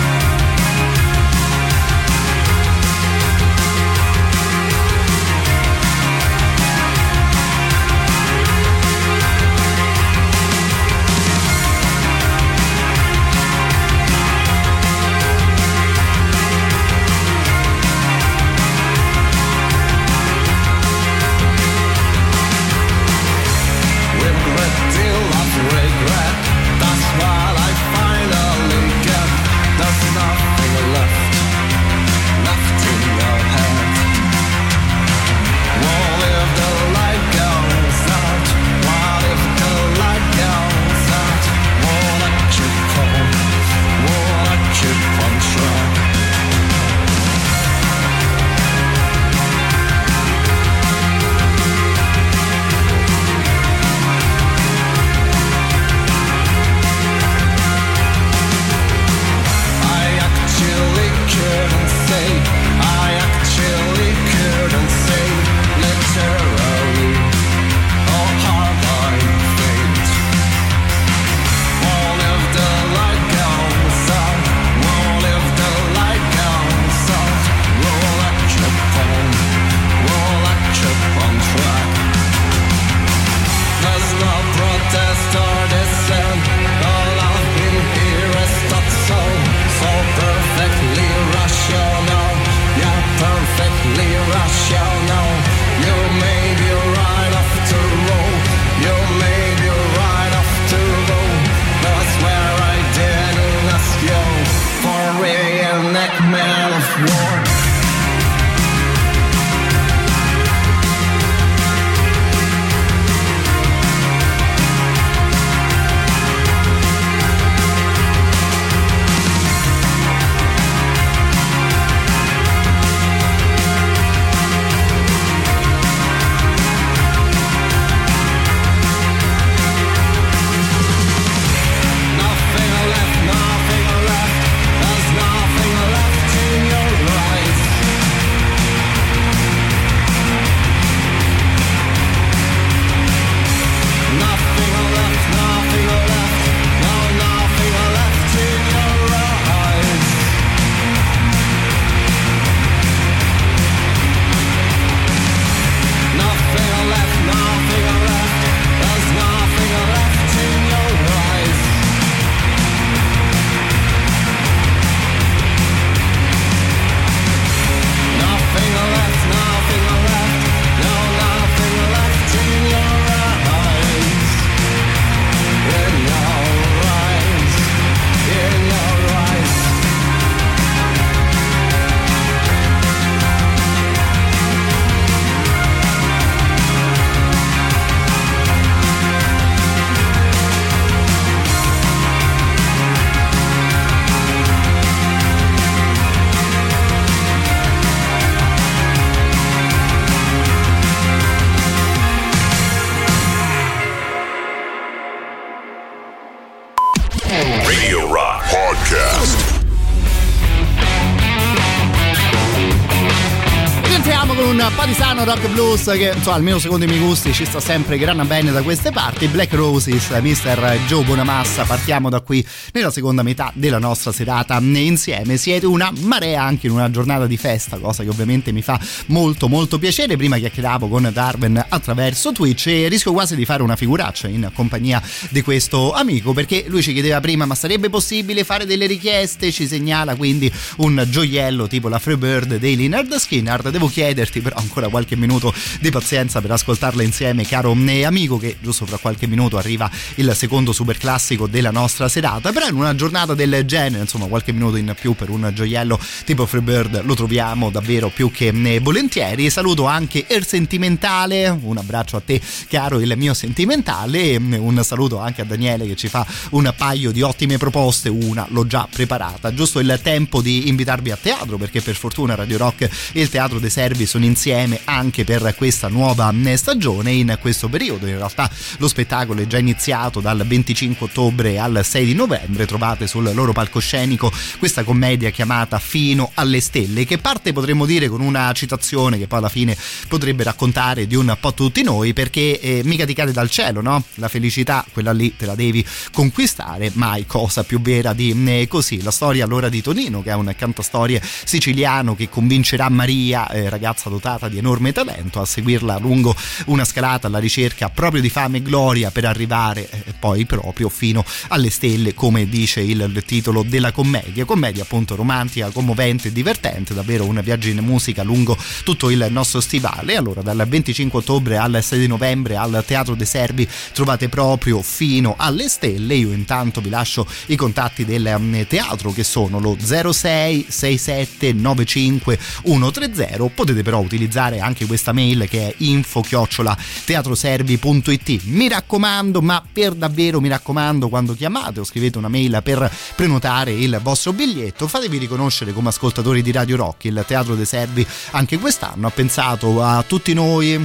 Blues che insomma, almeno secondo i miei gusti ci sta sempre gran bene da queste parti. Black Roses, Mr. Joe Bonamassa, partiamo da qui nella seconda metà della nostra serata insieme. Siete una marea anche in una giornata di festa, cosa che ovviamente mi fa molto molto piacere. Prima chiacchieravo con Darwin attraverso Twitch e rischio quasi di fare una figuraccia in compagnia di questo amico perché lui ci chiedeva prima ma sarebbe possibile fare delle richieste? Ci segnala quindi un gioiello tipo la Freebird dei Leonard Skinner. Devo chiederti però ancora qualche minuto di pazienza per ascoltarla insieme, caro amico, che giusto fra qualche minuto arriva il secondo super classico della nostra serata. Però in una giornata del genere, insomma, qualche minuto in più per un gioiello tipo Freebird lo troviamo davvero più che volentieri. Saluto anche il sentimentale, un abbraccio a te, caro il mio sentimentale, un saluto anche a Daniele che ci fa un paio di ottime proposte. Una l'ho già preparata, giusto il tempo di invitarvi a teatro perché per fortuna Radio Rock e il Teatro dei Servi sono insieme anche per questa nuova stagione in questo periodo. In realtà lo spettacolo è già iniziato dal 25 ottobre al 6 di novembre. Trovate sul loro palcoscenico questa commedia chiamata Fino alle stelle, che parte potremmo dire con una citazione che poi alla fine potrebbe raccontare di un po' tutti noi, perché eh, mica ti cade dal cielo, no? La felicità, quella lì te la devi conquistare, mai cosa più vera di eh, così. La storia allora di Tonino, che è un cantastorie siciliano che convincerà Maria, eh, ragazza dotata di enorme talento, seguirla lungo una scalata alla ricerca proprio di fame e gloria per arrivare eh, poi proprio fino alle stelle, come dice il, titolo della commedia. Commedia appunto romantica, commovente e divertente, davvero un viaggio in musica lungo tutto il nostro stivale. Allora dal 25 ottobre al 6 di novembre al Teatro dei Servi trovate proprio fino alle stelle. Io intanto vi lascio i contatti del um, teatro che sono lo 06 67 95 130 potete però utilizzare anche questa mail che è info chiocciola teatroservi.it mi raccomando ma per davvero mi raccomando quando chiamate o scrivete una mail per prenotare il vostro biglietto fatevi riconoscere come ascoltatori di Radio Rock il Teatro dei Servi anche quest'anno ha pensato a tutti noi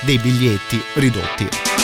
dei biglietti ridotti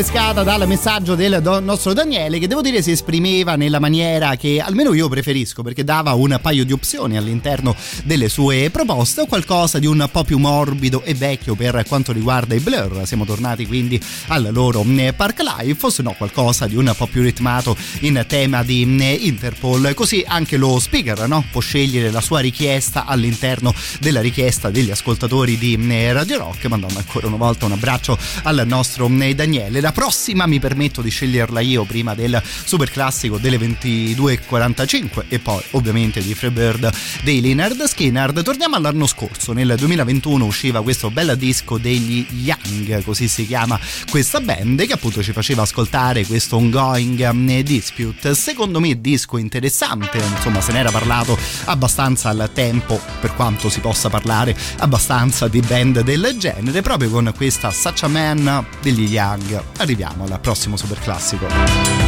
Blur pescata dal messaggio del nostro Daniele che devo dire si esprimeva nella maniera che almeno io preferisco perché dava un paio di opzioni all'interno delle sue proposte o qualcosa di un po' più morbido e vecchio per quanto riguarda i Blur. Siamo tornati quindi al loro eh, Park Life o se no qualcosa di un po' più ritmato in tema di eh, Interpol. Così anche lo speaker no? può scegliere la sua richiesta all'interno della richiesta degli ascoltatori di eh, Radio Rock mandando ancora una volta un abbraccio al nostro Daniele. La prossima mi permetto di sceglierla io prima del super classico delle 22.45 e poi ovviamente di Freebird dei Leonard Skinner. Torniamo all'anno scorso, nel 2021 usciva questo bel disco degli Young, così si chiama questa band che appunto ci faceva ascoltare questo ongoing dispute. Secondo me disco interessante, insomma se ne era parlato abbastanza al tempo per quanto si possa parlare abbastanza di band del genere proprio con questa Such a Man degli Young. Arriviamo al prossimo super classico.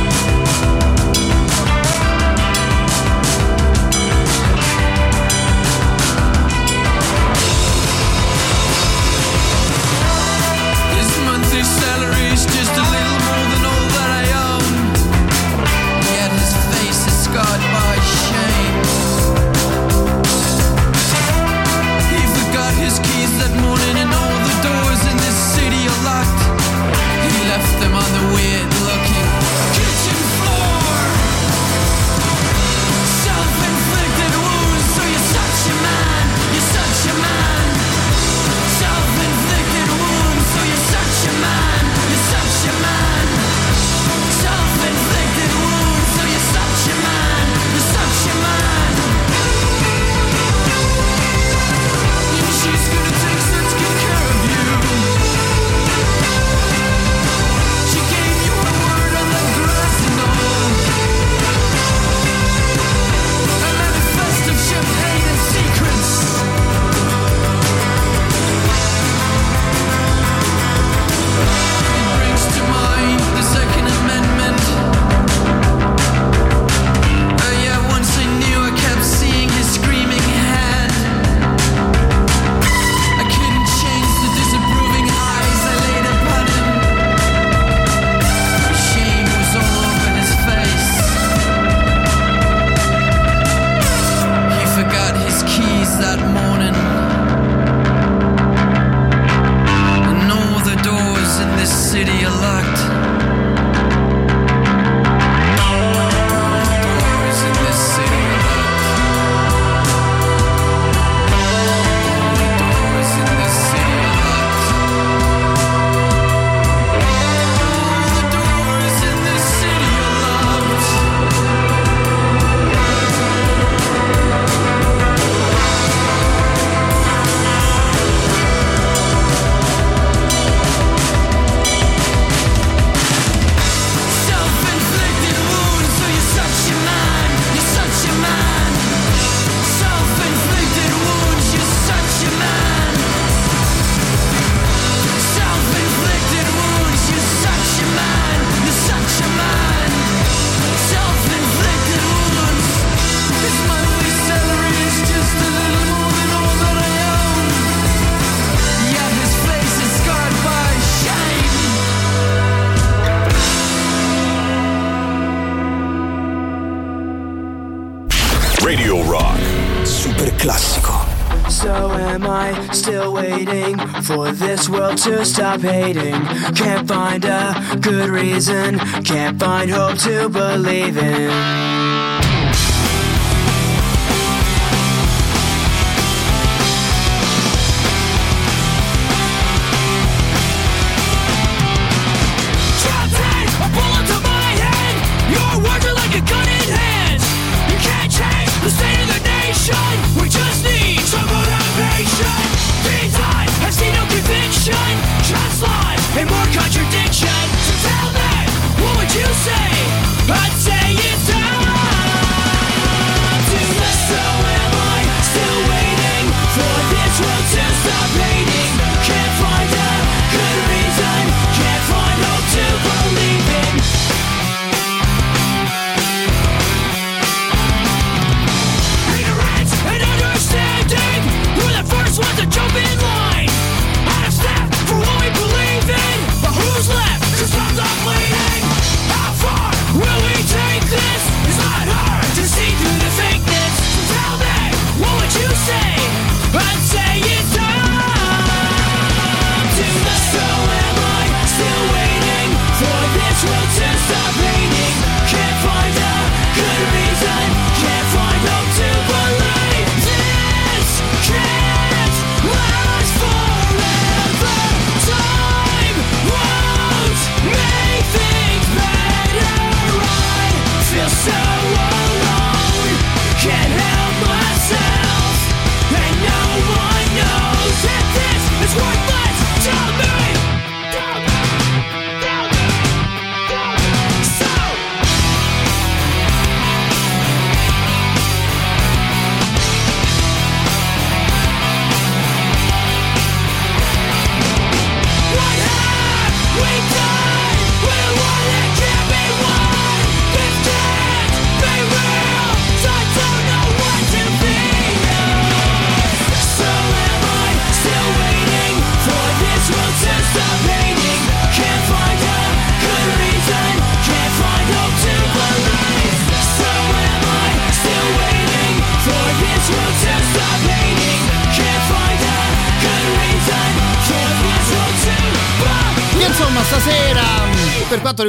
To stop hating? Can't find a good reason, can't find hope to believe in.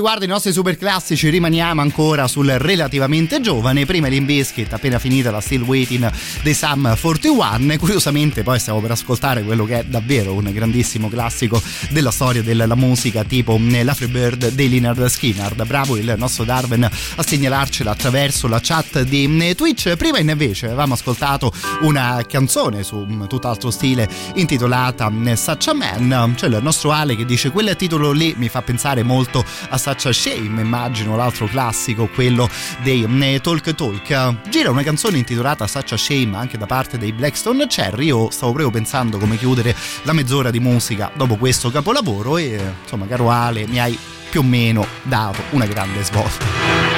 Riguarda i nostri super classici rimaniamo ancora sul relativamente giovane. Prima Limbiskit appena finita la Still Waiting dei Sam 41 curiosamente poi stiamo per ascoltare quello che è davvero un grandissimo classico della storia della musica tipo la Freebird dei Leonard Skinner. Bravo il nostro Darwin a segnalarcela attraverso la chat di Twitch. Prima invece avevamo ascoltato una canzone su tutt'altro stile intitolata Such a Man. C'è il nostro Ale che dice quel titolo lì mi fa pensare molto a Such a Shame, immagino l'altro classico, quello dei mm, Talk Talk. Gira una canzone intitolata Such a Shame anche da parte dei Blackstone Cherry. Io stavo proprio pensando come chiudere la mezz'ora di musica dopo questo capolavoro e insomma, caro Ale, mi hai più o meno dato una grande svolta.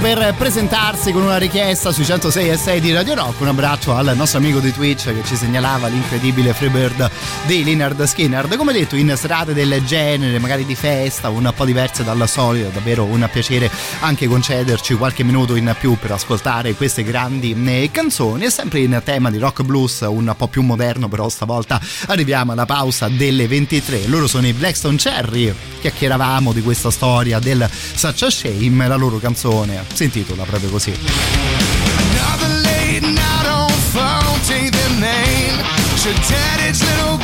Per presentarsi con una richiesta sui 106 e 6 di Radio Rock. Un abbraccio al nostro amico di Twitch che ci segnalava l'incredibile Freebird di Leonard Skinner. Come detto, in serate del genere, magari di festa, un po' diverse dal solito, davvero un piacere anche concederci qualche minuto in più per ascoltare queste grandi eh, canzoni. E sempre in tema di rock blues, un po' più moderno, però stavolta arriviamo alla pausa delle 23. Loro sono i Blackstone Cherry. Chiacchieravamo di questa storia del Such a Shame, la loro canzone si intitola proprio così. Another late night on phone, the name. Should daddy's little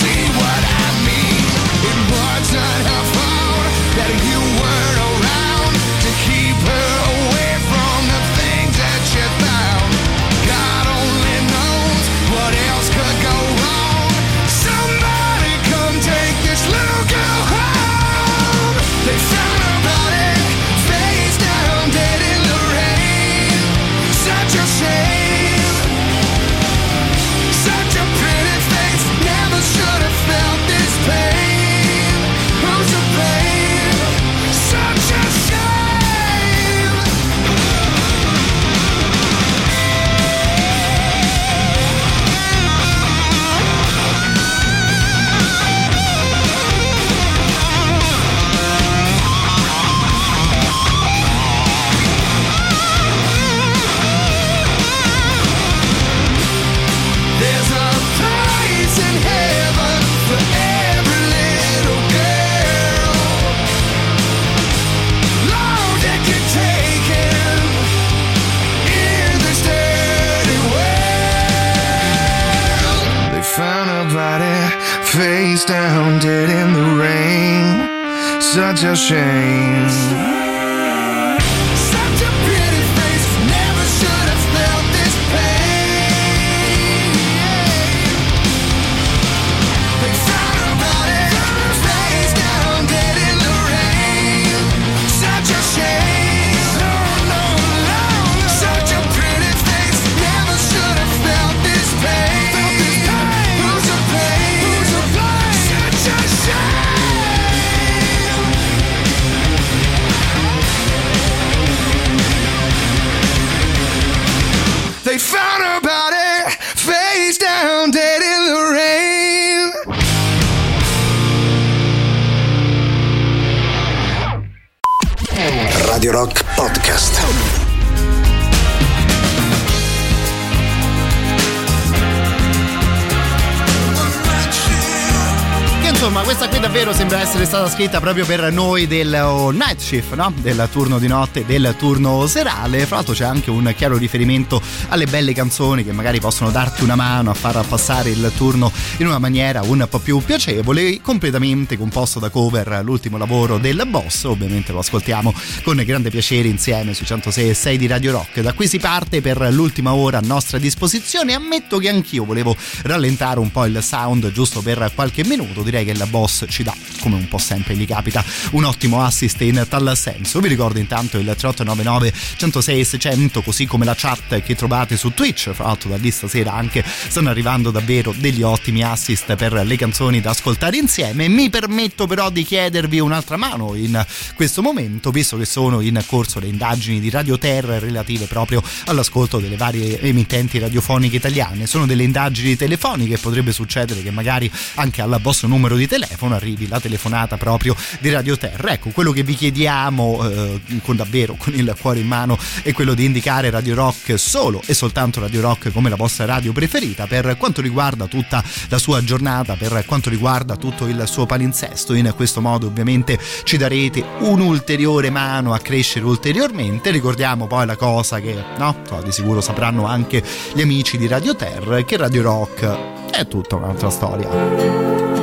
see what I face down, dead in the rain. Such a shame. Essere stata scritta proprio per noi del oh, night shift, no? Del turno di notte, del turno serale. Fra l'altro c'è anche un chiaro riferimento alle belle canzoni che magari possono darti una mano a far passare il turno in una maniera un po' più piacevole, completamente composto da cover, l'ultimo lavoro del boss. Ovviamente lo ascoltiamo con grande piacere insieme sui 106 e 6 di Radio Rock. Da qui si parte per l'ultima ora a nostra disposizione. Ammetto che anch'io volevo rallentare un po' il sound giusto per qualche minuto. Direi che il boss ci dà, come un po' sempre gli capita, un ottimo assist in tal senso. Vi ricordo intanto il 3899 106 600, così come la chat che trovate su Twitch. Fra l'altro da lì stasera anche stanno arrivando davvero degli ottimi assist per le canzoni da ascoltare insieme. Mi permetto però di chiedervi un'altra mano in questo momento, visto che sono in corso le indagini di Radio Terra relative proprio all'ascolto delle varie emittenti radiofoniche italiane. Sono delle indagini telefoniche, potrebbe succedere che magari anche al vostro numero di telefono arrivi la telefonata proprio di Radio Terra. Ecco, quello che vi chiediamo eh, con davvero con il cuore in mano è quello di indicare Radio Rock solo e soltanto Radio Rock come la vostra radio preferita per quanto riguarda tutta la sua giornata, per quanto riguarda tutto il suo palinsesto. In questo modo ovviamente ci darete un'ulteriore mano a crescere ulteriormente. Ricordiamo poi la cosa che no, di sicuro sapranno anche gli amici di Radio Terra che Radio Rock è tutta un'altra storia.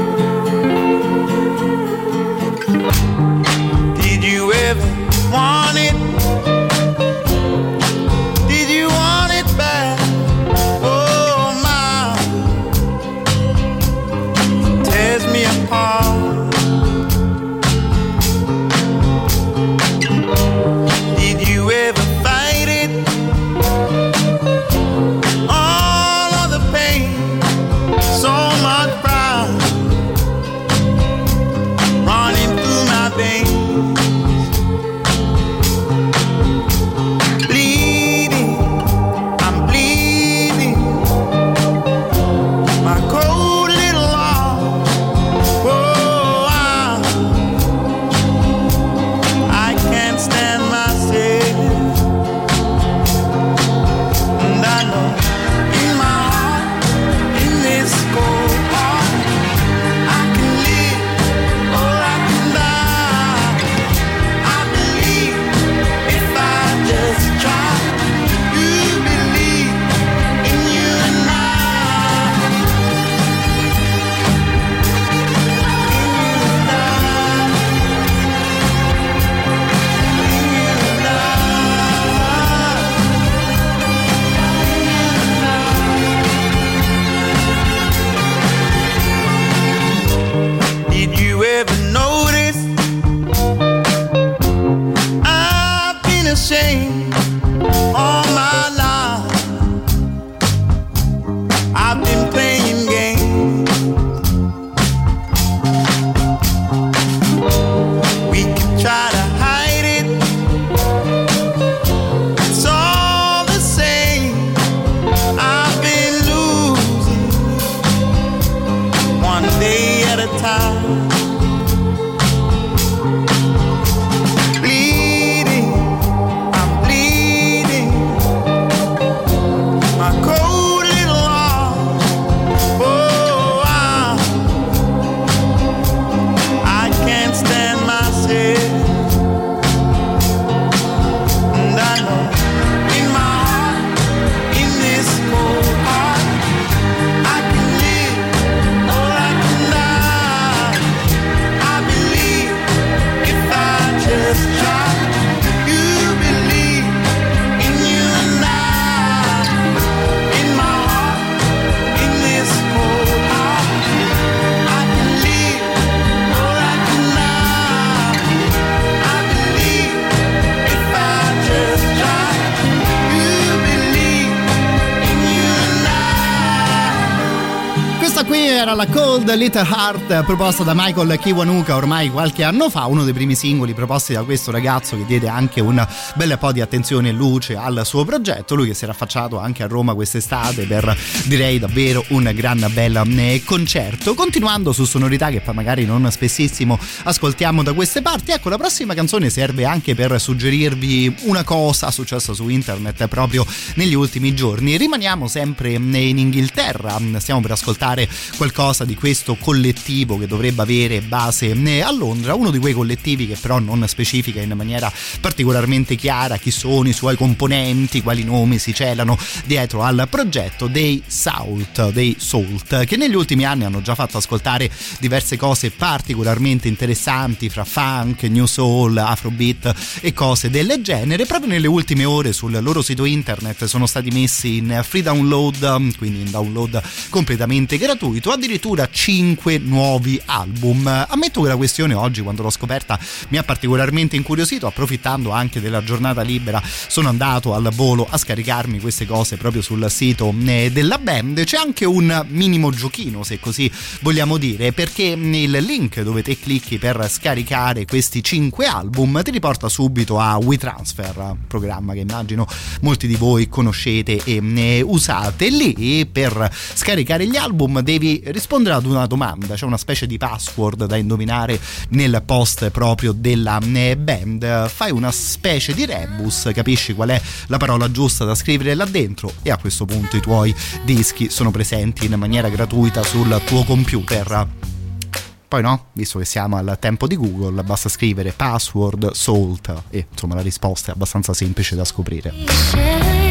Want it? Did you want it back? Oh my, tears me apart. Cold Little Heart proposta da Michael Kiwanuka ormai qualche anno fa, uno dei primi singoli proposti da questo ragazzo che diede anche un bel po' di attenzione e luce al suo progetto, lui che si era affacciato anche a Roma quest'estate per direi davvero un gran bel eh, concerto. Continuando su sonorità che poi magari non spessissimo ascoltiamo da queste parti, ecco la prossima canzone serve anche per suggerirvi una cosa successa su internet proprio negli ultimi giorni. Rimaniamo sempre in Inghilterra, stiamo per ascoltare qualcosa di questo collettivo che dovrebbe avere base eh, a Londra, uno di quei collettivi che però non specifica in maniera particolarmente chiara chi sono i suoi componenti, quali nomi si celano dietro al progetto dei Salt, dei Salt, che negli ultimi anni hanno già fatto ascoltare diverse cose particolarmente interessanti fra funk, new soul, afrobeat e cose del genere. Proprio nelle ultime ore sul loro sito internet sono stati messi in free download, quindi in download completamente gratuito, addirittura 5 nuovi album. Ammetto che la questione oggi, quando l'ho scoperta, mi ha particolarmente incuriosito, approfittando anche della giornata libera, sono andato al volo a scaricarmi queste cose proprio sul sito eh, della band. C'è anche un minimo giochino, se così vogliamo dire, perché il link dove te clicchi per scaricare questi 5 album ti riporta subito a WeTransfer, programma che immagino molti di voi conoscete e usate. Lì per scaricare gli album devi rispondere ad una domanda, c'è una specie di password da indovinare nel post proprio della eh, band. Fai una specie di rebus, capisci qual è la parola giusta da scrivere là dentro e a questo punto i tuoi dischi sono presenti in maniera gratuita sul tuo computer. Poi no, visto che siamo al tempo di Google, basta scrivere password salt e insomma la risposta è abbastanza semplice da scoprire.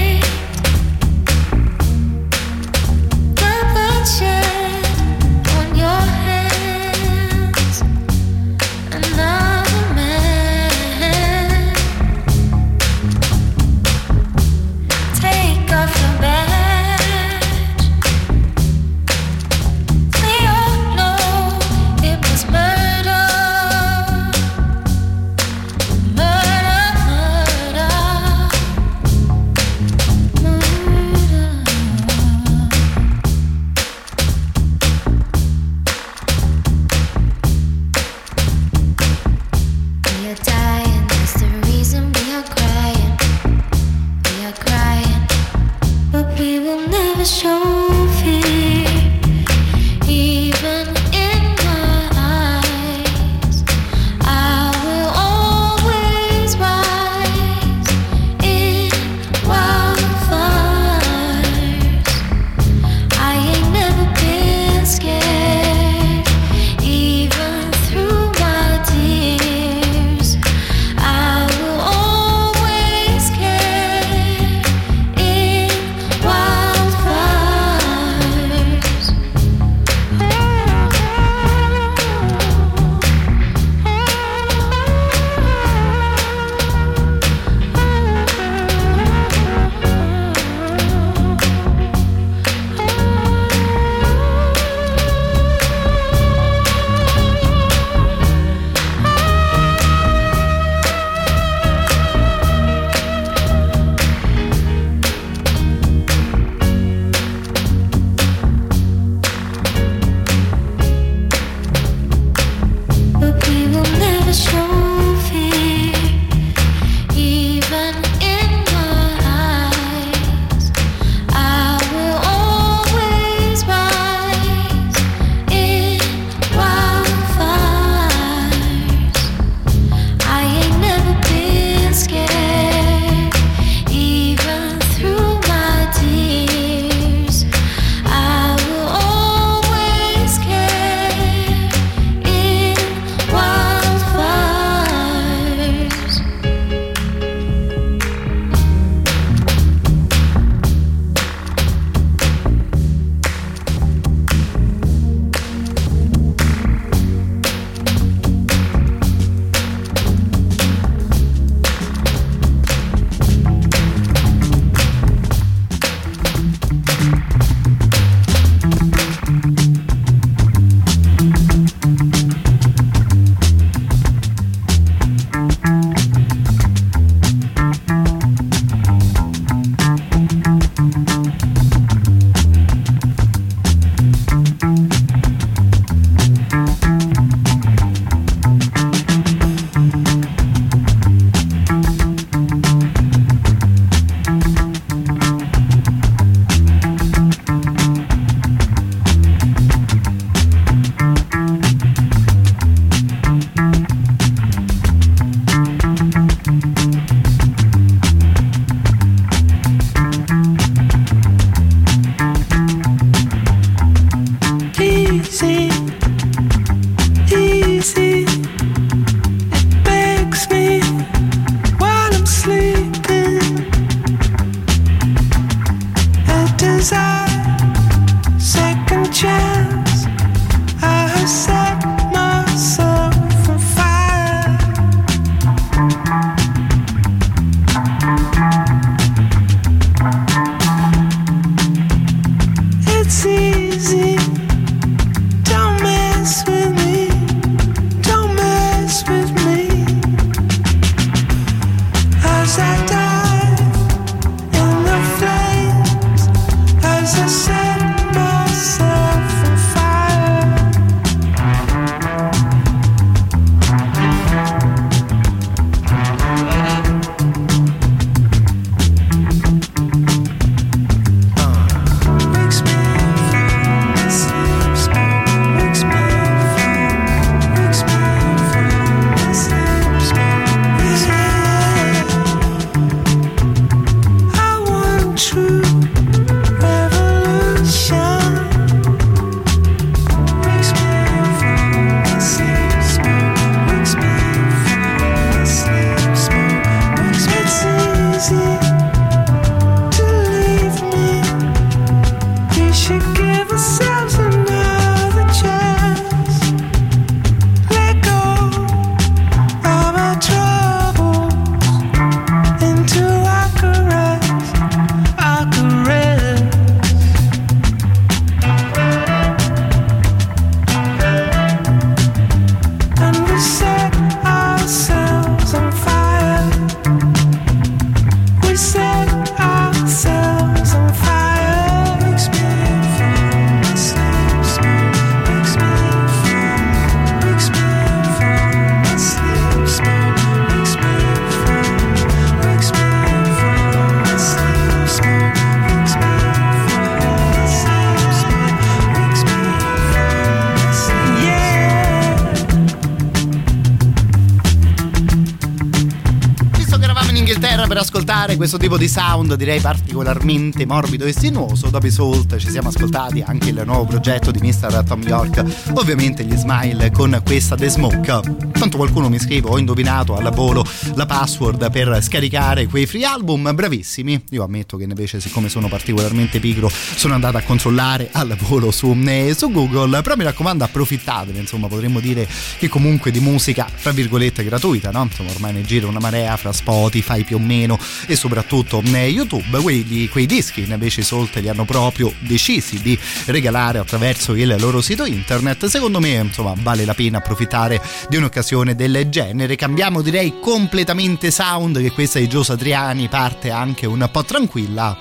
Questo tipo di sound direi particolarmente morbido e sinuoso. Dopo i Salt ci siamo ascoltati anche il nuovo progetto di Mr. Tom York, ovviamente gli Smile con questa The Smoke. Tanto qualcuno mi scrive, ho indovinato alla volo la password per scaricare quei free album, bravissimi. Io ammetto che invece siccome sono particolarmente pigro sono andato a controllare al volo su, eh, su Google, però mi raccomando approfittatene, insomma potremmo dire che comunque di musica tra virgolette gratuita, no? Insomma ormai ne gira una marea fra Spotify più o meno e soprattutto eh, YouTube, quelli, quei dischi invece i Solt li hanno proprio decisi di regalare attraverso il loro sito internet. Secondo me insomma vale la pena approfittare di un'occasione del genere. Cambiamo direi completamente sound che questa di Gio Satriani parte anche un po' tranquilla,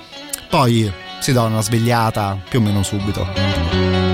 poi si dà una svegliata più o meno subito.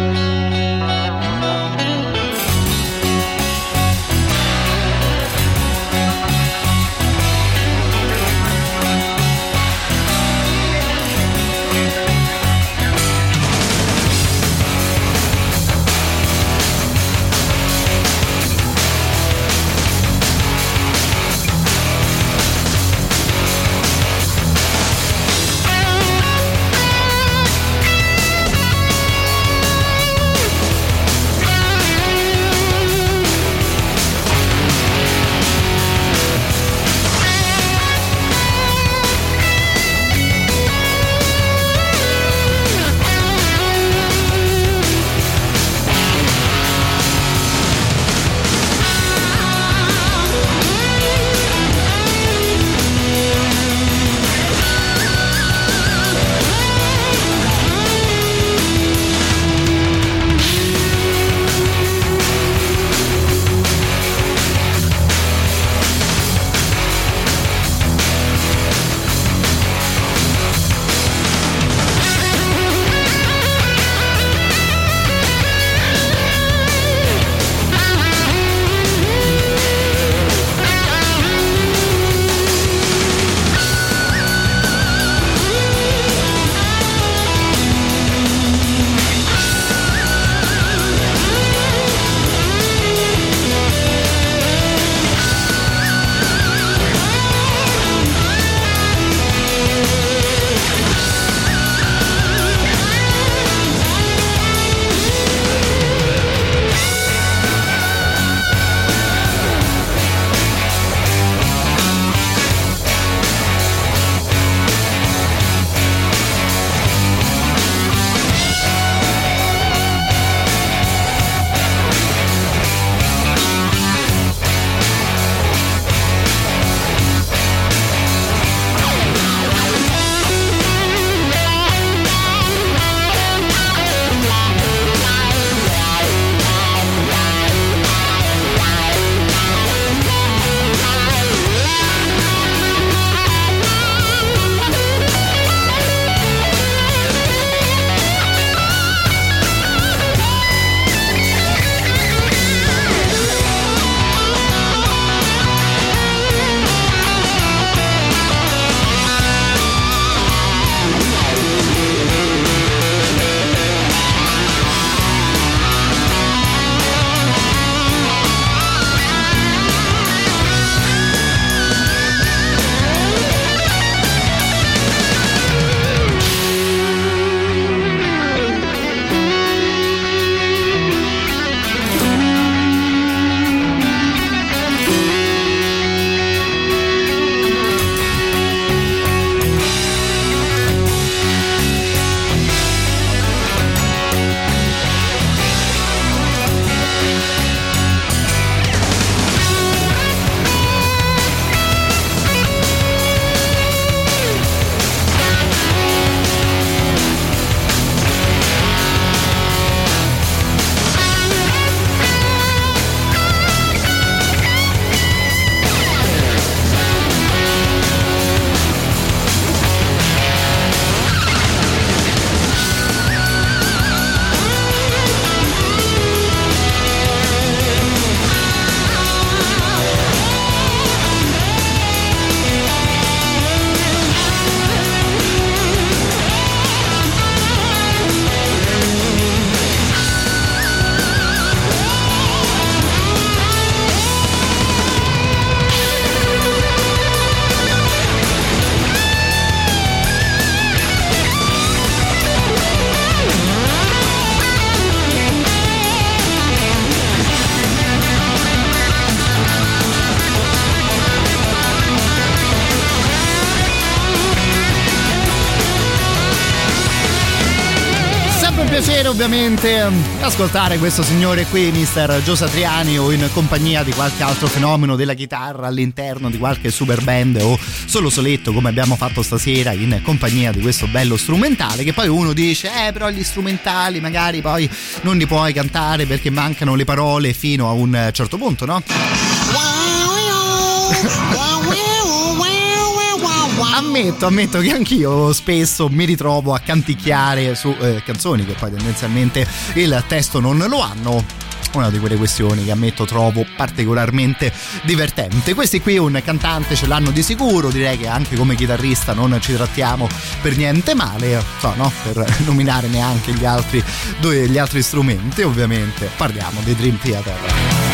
Ovviamente ehm, ascoltare questo signore qui, Mr. Gio Satriani, o in compagnia di qualche altro fenomeno della chitarra all'interno di qualche super band o solo soletto come abbiamo fatto stasera in compagnia di questo bello strumentale che poi uno dice eh però gli strumentali magari poi non li puoi cantare perché mancano le parole fino a un certo punto, no? Ammetto, ammetto che anch'io spesso mi ritrovo a canticchiare su eh, canzoni che poi tendenzialmente il testo non lo hanno una di quelle questioni che ammetto trovo particolarmente divertente. Questi qui un cantante ce l'hanno di sicuro, direi che anche come chitarrista non ci trattiamo per niente male, so, no? per nominare neanche gli altri, gli altri strumenti ovviamente. Parliamo dei Dream Theater.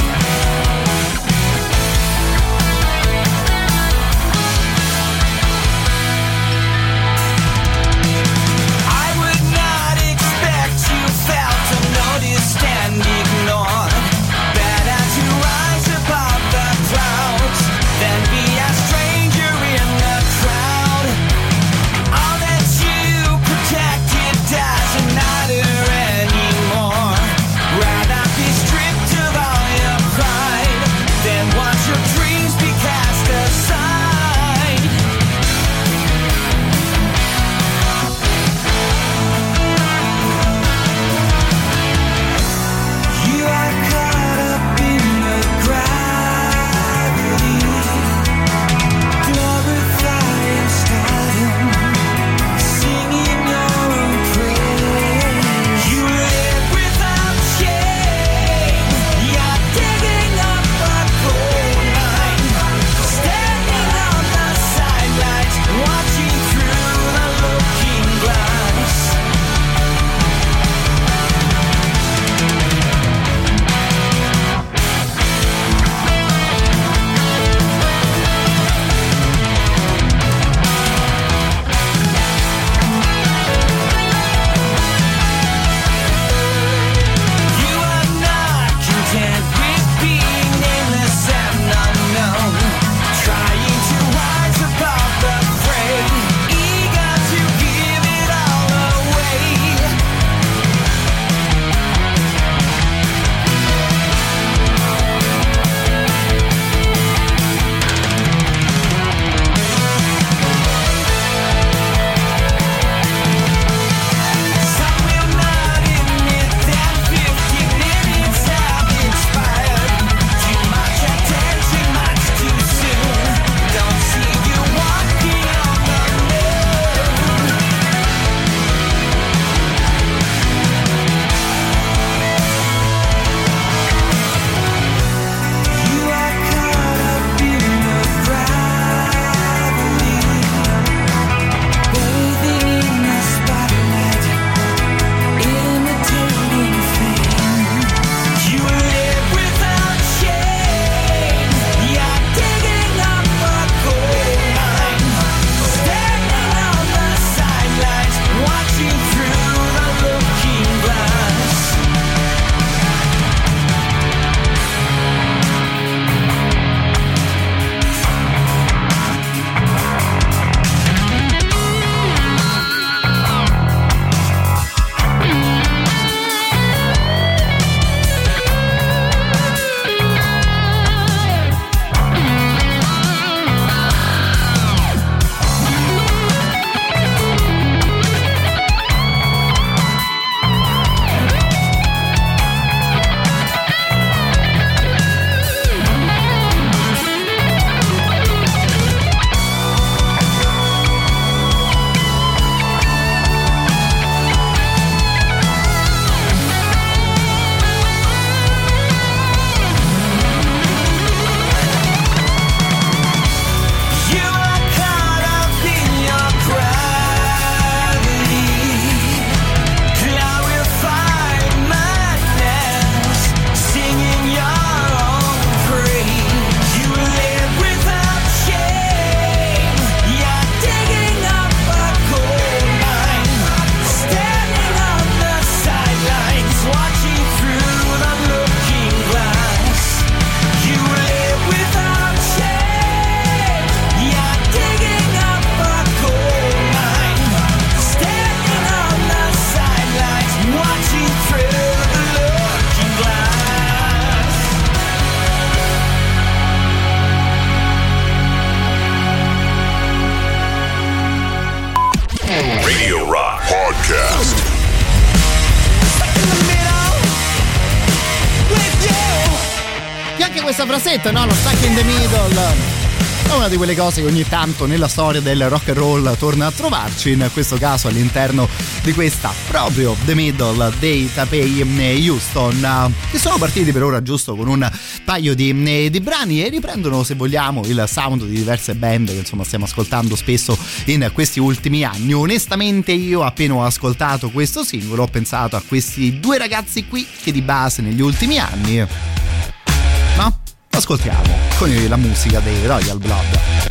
Di quelle cose che ogni tanto nella storia del rock and roll torna a trovarci, in questo caso all'interno di questa proprio The Middle dei Tapei Houston, che sono partiti per ora giusto con un paio di, di brani e riprendono se vogliamo il sound di diverse band che insomma stiamo ascoltando spesso in questi ultimi anni. Onestamente io appena ho ascoltato questo singolo ho pensato a questi due ragazzi qui che di base negli ultimi anni... Ascoltiamo con la musica dei Royal Blood.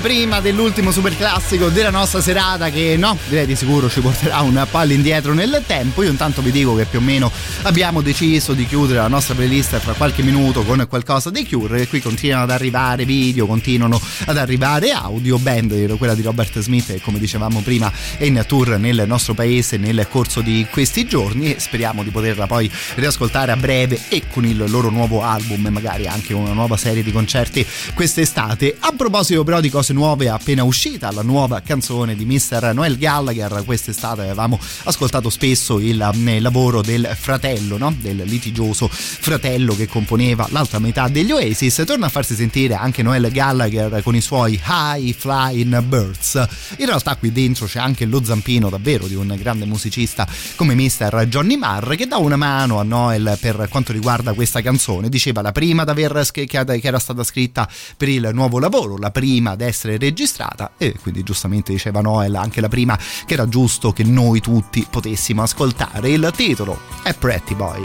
Prima dell'ultimo super classico della nostra serata che no, direi di sicuro ci porterà un po' all'indietro nel tempo. Io intanto vi dico che più o meno abbiamo deciso di chiudere la nostra playlist fra qualche minuto con qualcosa di Cure qui continuano ad arrivare video, continuano ad arrivare audio, band quella di Robert Smith come dicevamo prima è in tour nel nostro paese nel corso di questi giorni e speriamo di poterla poi riascoltare a breve e con il loro nuovo album magari anche una nuova serie di concerti quest'estate. A proposito però di cose nuove appena uscita, la nuova canzone di Mr. Noel Gallagher, quest'estate avevamo ascoltato spesso il, il lavoro del fratello, no? del litigioso fratello che componeva l'altra metà degli Oasis, torna a farsi sentire anche Noel Gallagher con i suoi High Flying Birds. In realtà qui dentro c'è anche lo zampino davvero di un grande musicista come Mr. Johnny Marr che dà una mano a Noel per quanto riguarda questa canzone. Diceva la prima che era stata scritta per il nuovo lavoro, la prima ad essere registrata e quindi giustamente diceva Noel anche la prima che era giusto che noi tutti potessimo ascoltare. Il titolo è Pretty Boy.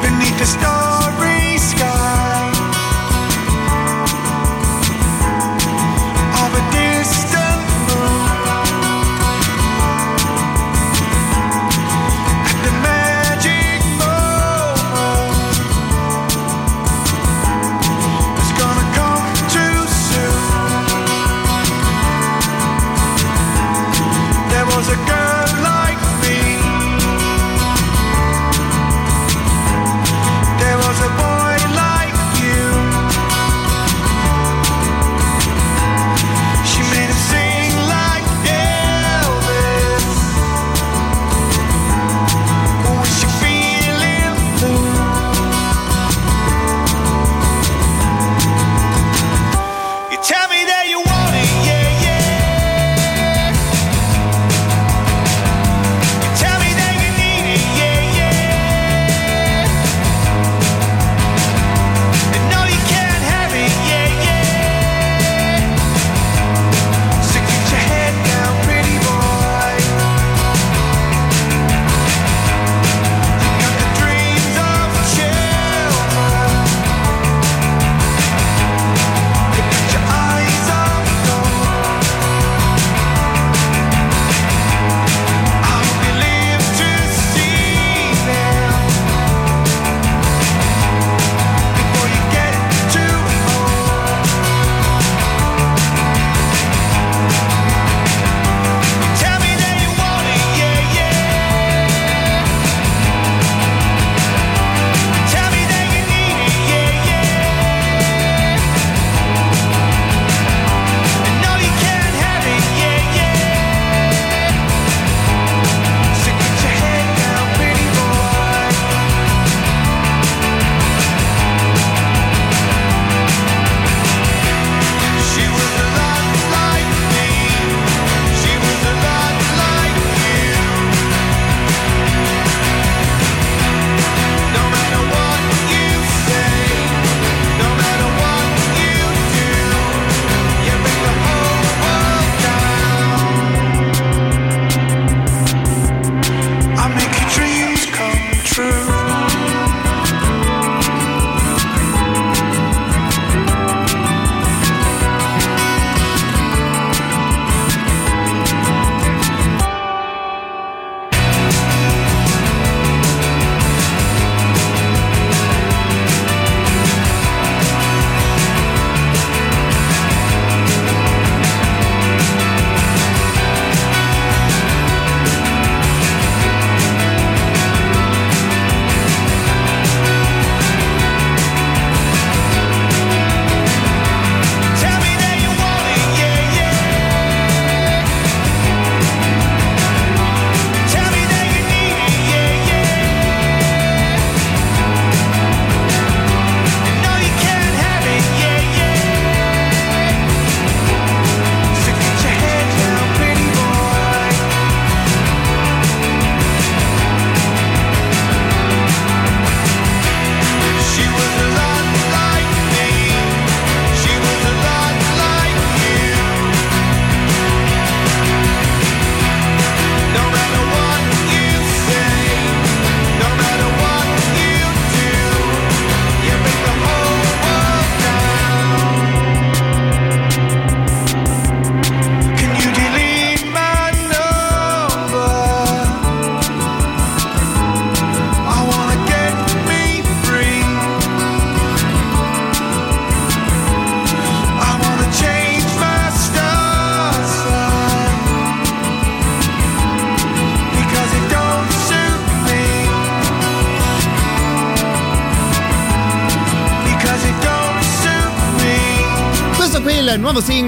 beneath the starry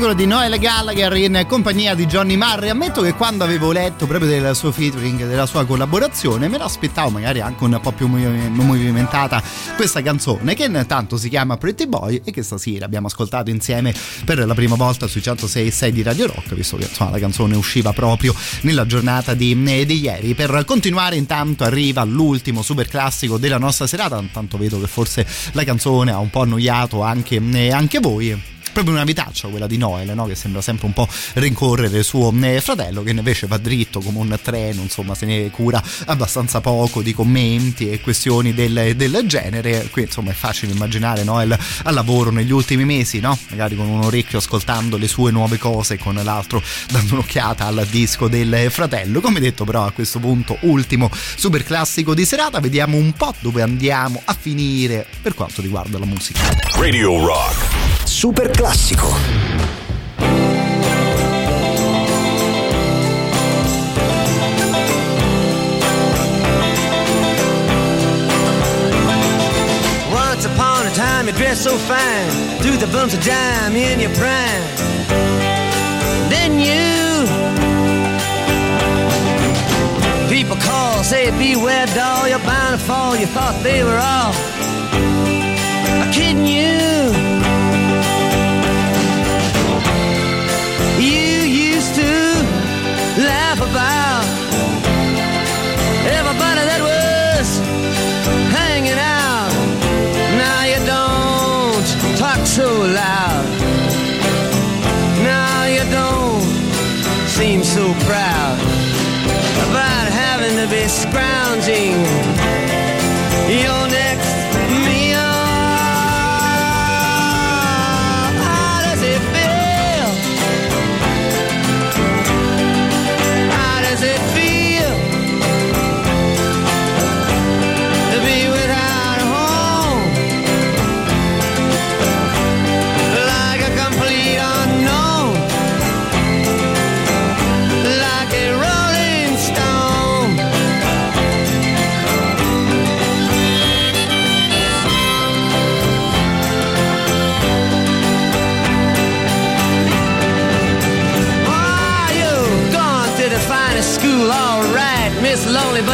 singolo di Noel Gallagher in compagnia di Johnny Marr. Ammetto che quando avevo letto proprio del suo featuring, della sua collaborazione, me l'aspettavo magari anche un po' più movimentata questa canzone, che intanto si chiama Pretty Boy e che stasera abbiamo ascoltato insieme per la prima volta sui 106.6 di Radio Rock, visto che insomma, la canzone usciva proprio nella giornata di, di ieri. Per continuare, intanto arriva l'ultimo super classico della nostra serata. Intanto vedo che forse la canzone ha un po' annoiato anche, anche voi proprio una vitaccia quella di Noel, no? che sembra sempre un po' rincorrere suo eh, fratello, che invece va dritto come un treno, insomma, se ne cura abbastanza poco di commenti e questioni del, del genere. Qui insomma è facile immaginare Noel al lavoro negli ultimi mesi, no? magari con un orecchio ascoltando le sue nuove cose e con l'altro dando un'occhiata al disco del fratello. Come detto, però, a questo punto, ultimo super classico di serata, vediamo un po' dove andiamo a finire per quanto riguarda la musica. Radio Rock. Super classico. Once upon a time you dressed so fine, threw the bumps of dime in your prime. Then you people call, say beware doll, you're bound to fall. You thought they were all kidding. You laugh about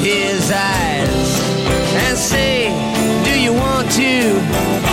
his eyes and say, Do you want to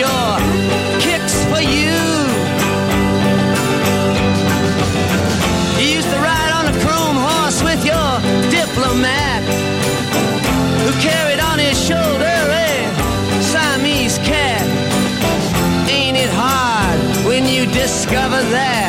your kicks for you. You used to ride on a chrome horse with your diplomat who carried on his shoulder a Siamese cat. Ain't it hard when you discover that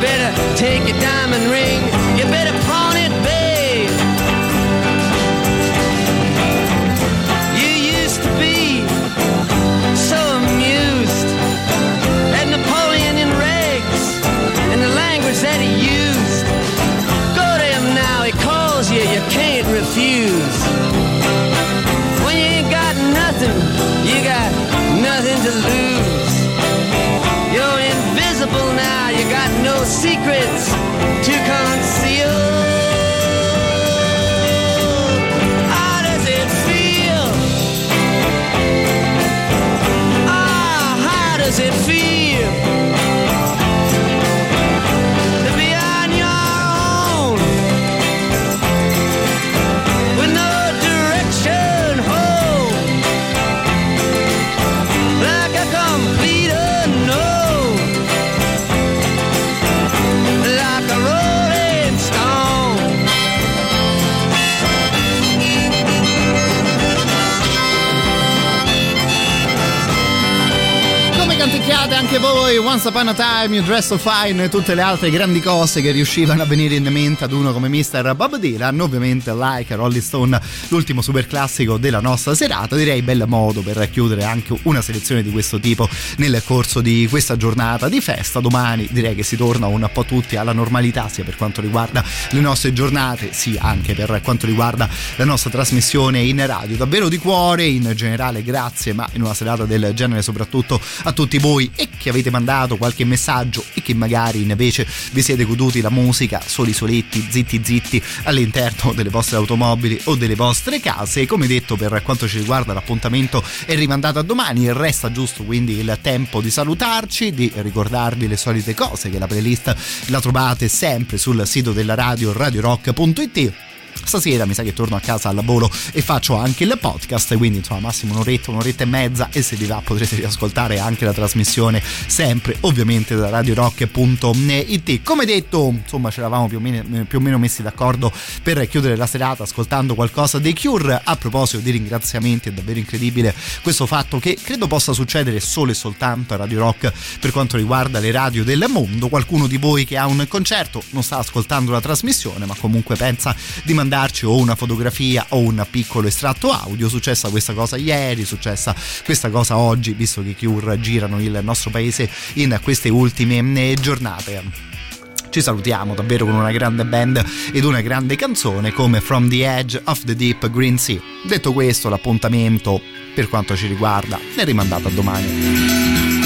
better take your diamond ring. You better pawn it, babe. You used to be so amused at Napoleon in rags and the language that he used. Go to him now, he calls you, you can't refuse. Secrets Canticchiate anche voi Once Upon a Time, You Dress So Fine e tutte le altre grandi cose che riuscivano a venire in mente ad uno come Mr. Bob Dylan, ovviamente Like Rolling Stone, l'ultimo super classico della nostra serata, direi bel modo per chiudere anche una selezione di questo tipo nel corso di questa giornata di festa. Domani direi che si torna un po' tutti alla normalità sia per quanto riguarda le nostre giornate, sia anche per quanto riguarda la nostra trasmissione in radio. Davvero di cuore, in generale grazie, ma in una serata del genere soprattutto a tutti voi e che avete mandato qualche messaggio e che magari invece vi siete goduti la musica soli soletti, zitti zitti all'interno delle vostre automobili o delle vostre case. Come detto per quanto ci riguarda l'appuntamento è rimandato a domani, resta giusto quindi il tempo di salutarci, di ricordarvi le solite cose che la playlist la trovate sempre sul sito della radio radiorock.it Stasera mi sa che torno a casa al lavoro e faccio anche il podcast, quindi insomma massimo un'oretta, un'oretta e mezza e se vi va potrete riascoltare anche la trasmissione sempre ovviamente da radiorock.it. Come detto, insomma ci eravamo più o, meno, più o meno messi d'accordo per chiudere la serata ascoltando qualcosa dei Cure. A proposito di ringraziamenti, è davvero incredibile questo fatto che credo possa succedere solo e soltanto a Radio Rock per quanto riguarda le radio del mondo. Qualcuno di voi che ha un concerto non sta ascoltando la trasmissione, ma comunque pensa di mandarci o una fotografia o un piccolo estratto audio. Successa questa cosa ieri, successa questa cosa oggi, visto che Cure girano il nostro paese in queste ultime giornate. Ci salutiamo davvero con una grande band ed una grande canzone come From the Edge of the Deep Green Sea. Detto questo, l'appuntamento per quanto ci riguarda è rimandato a domani.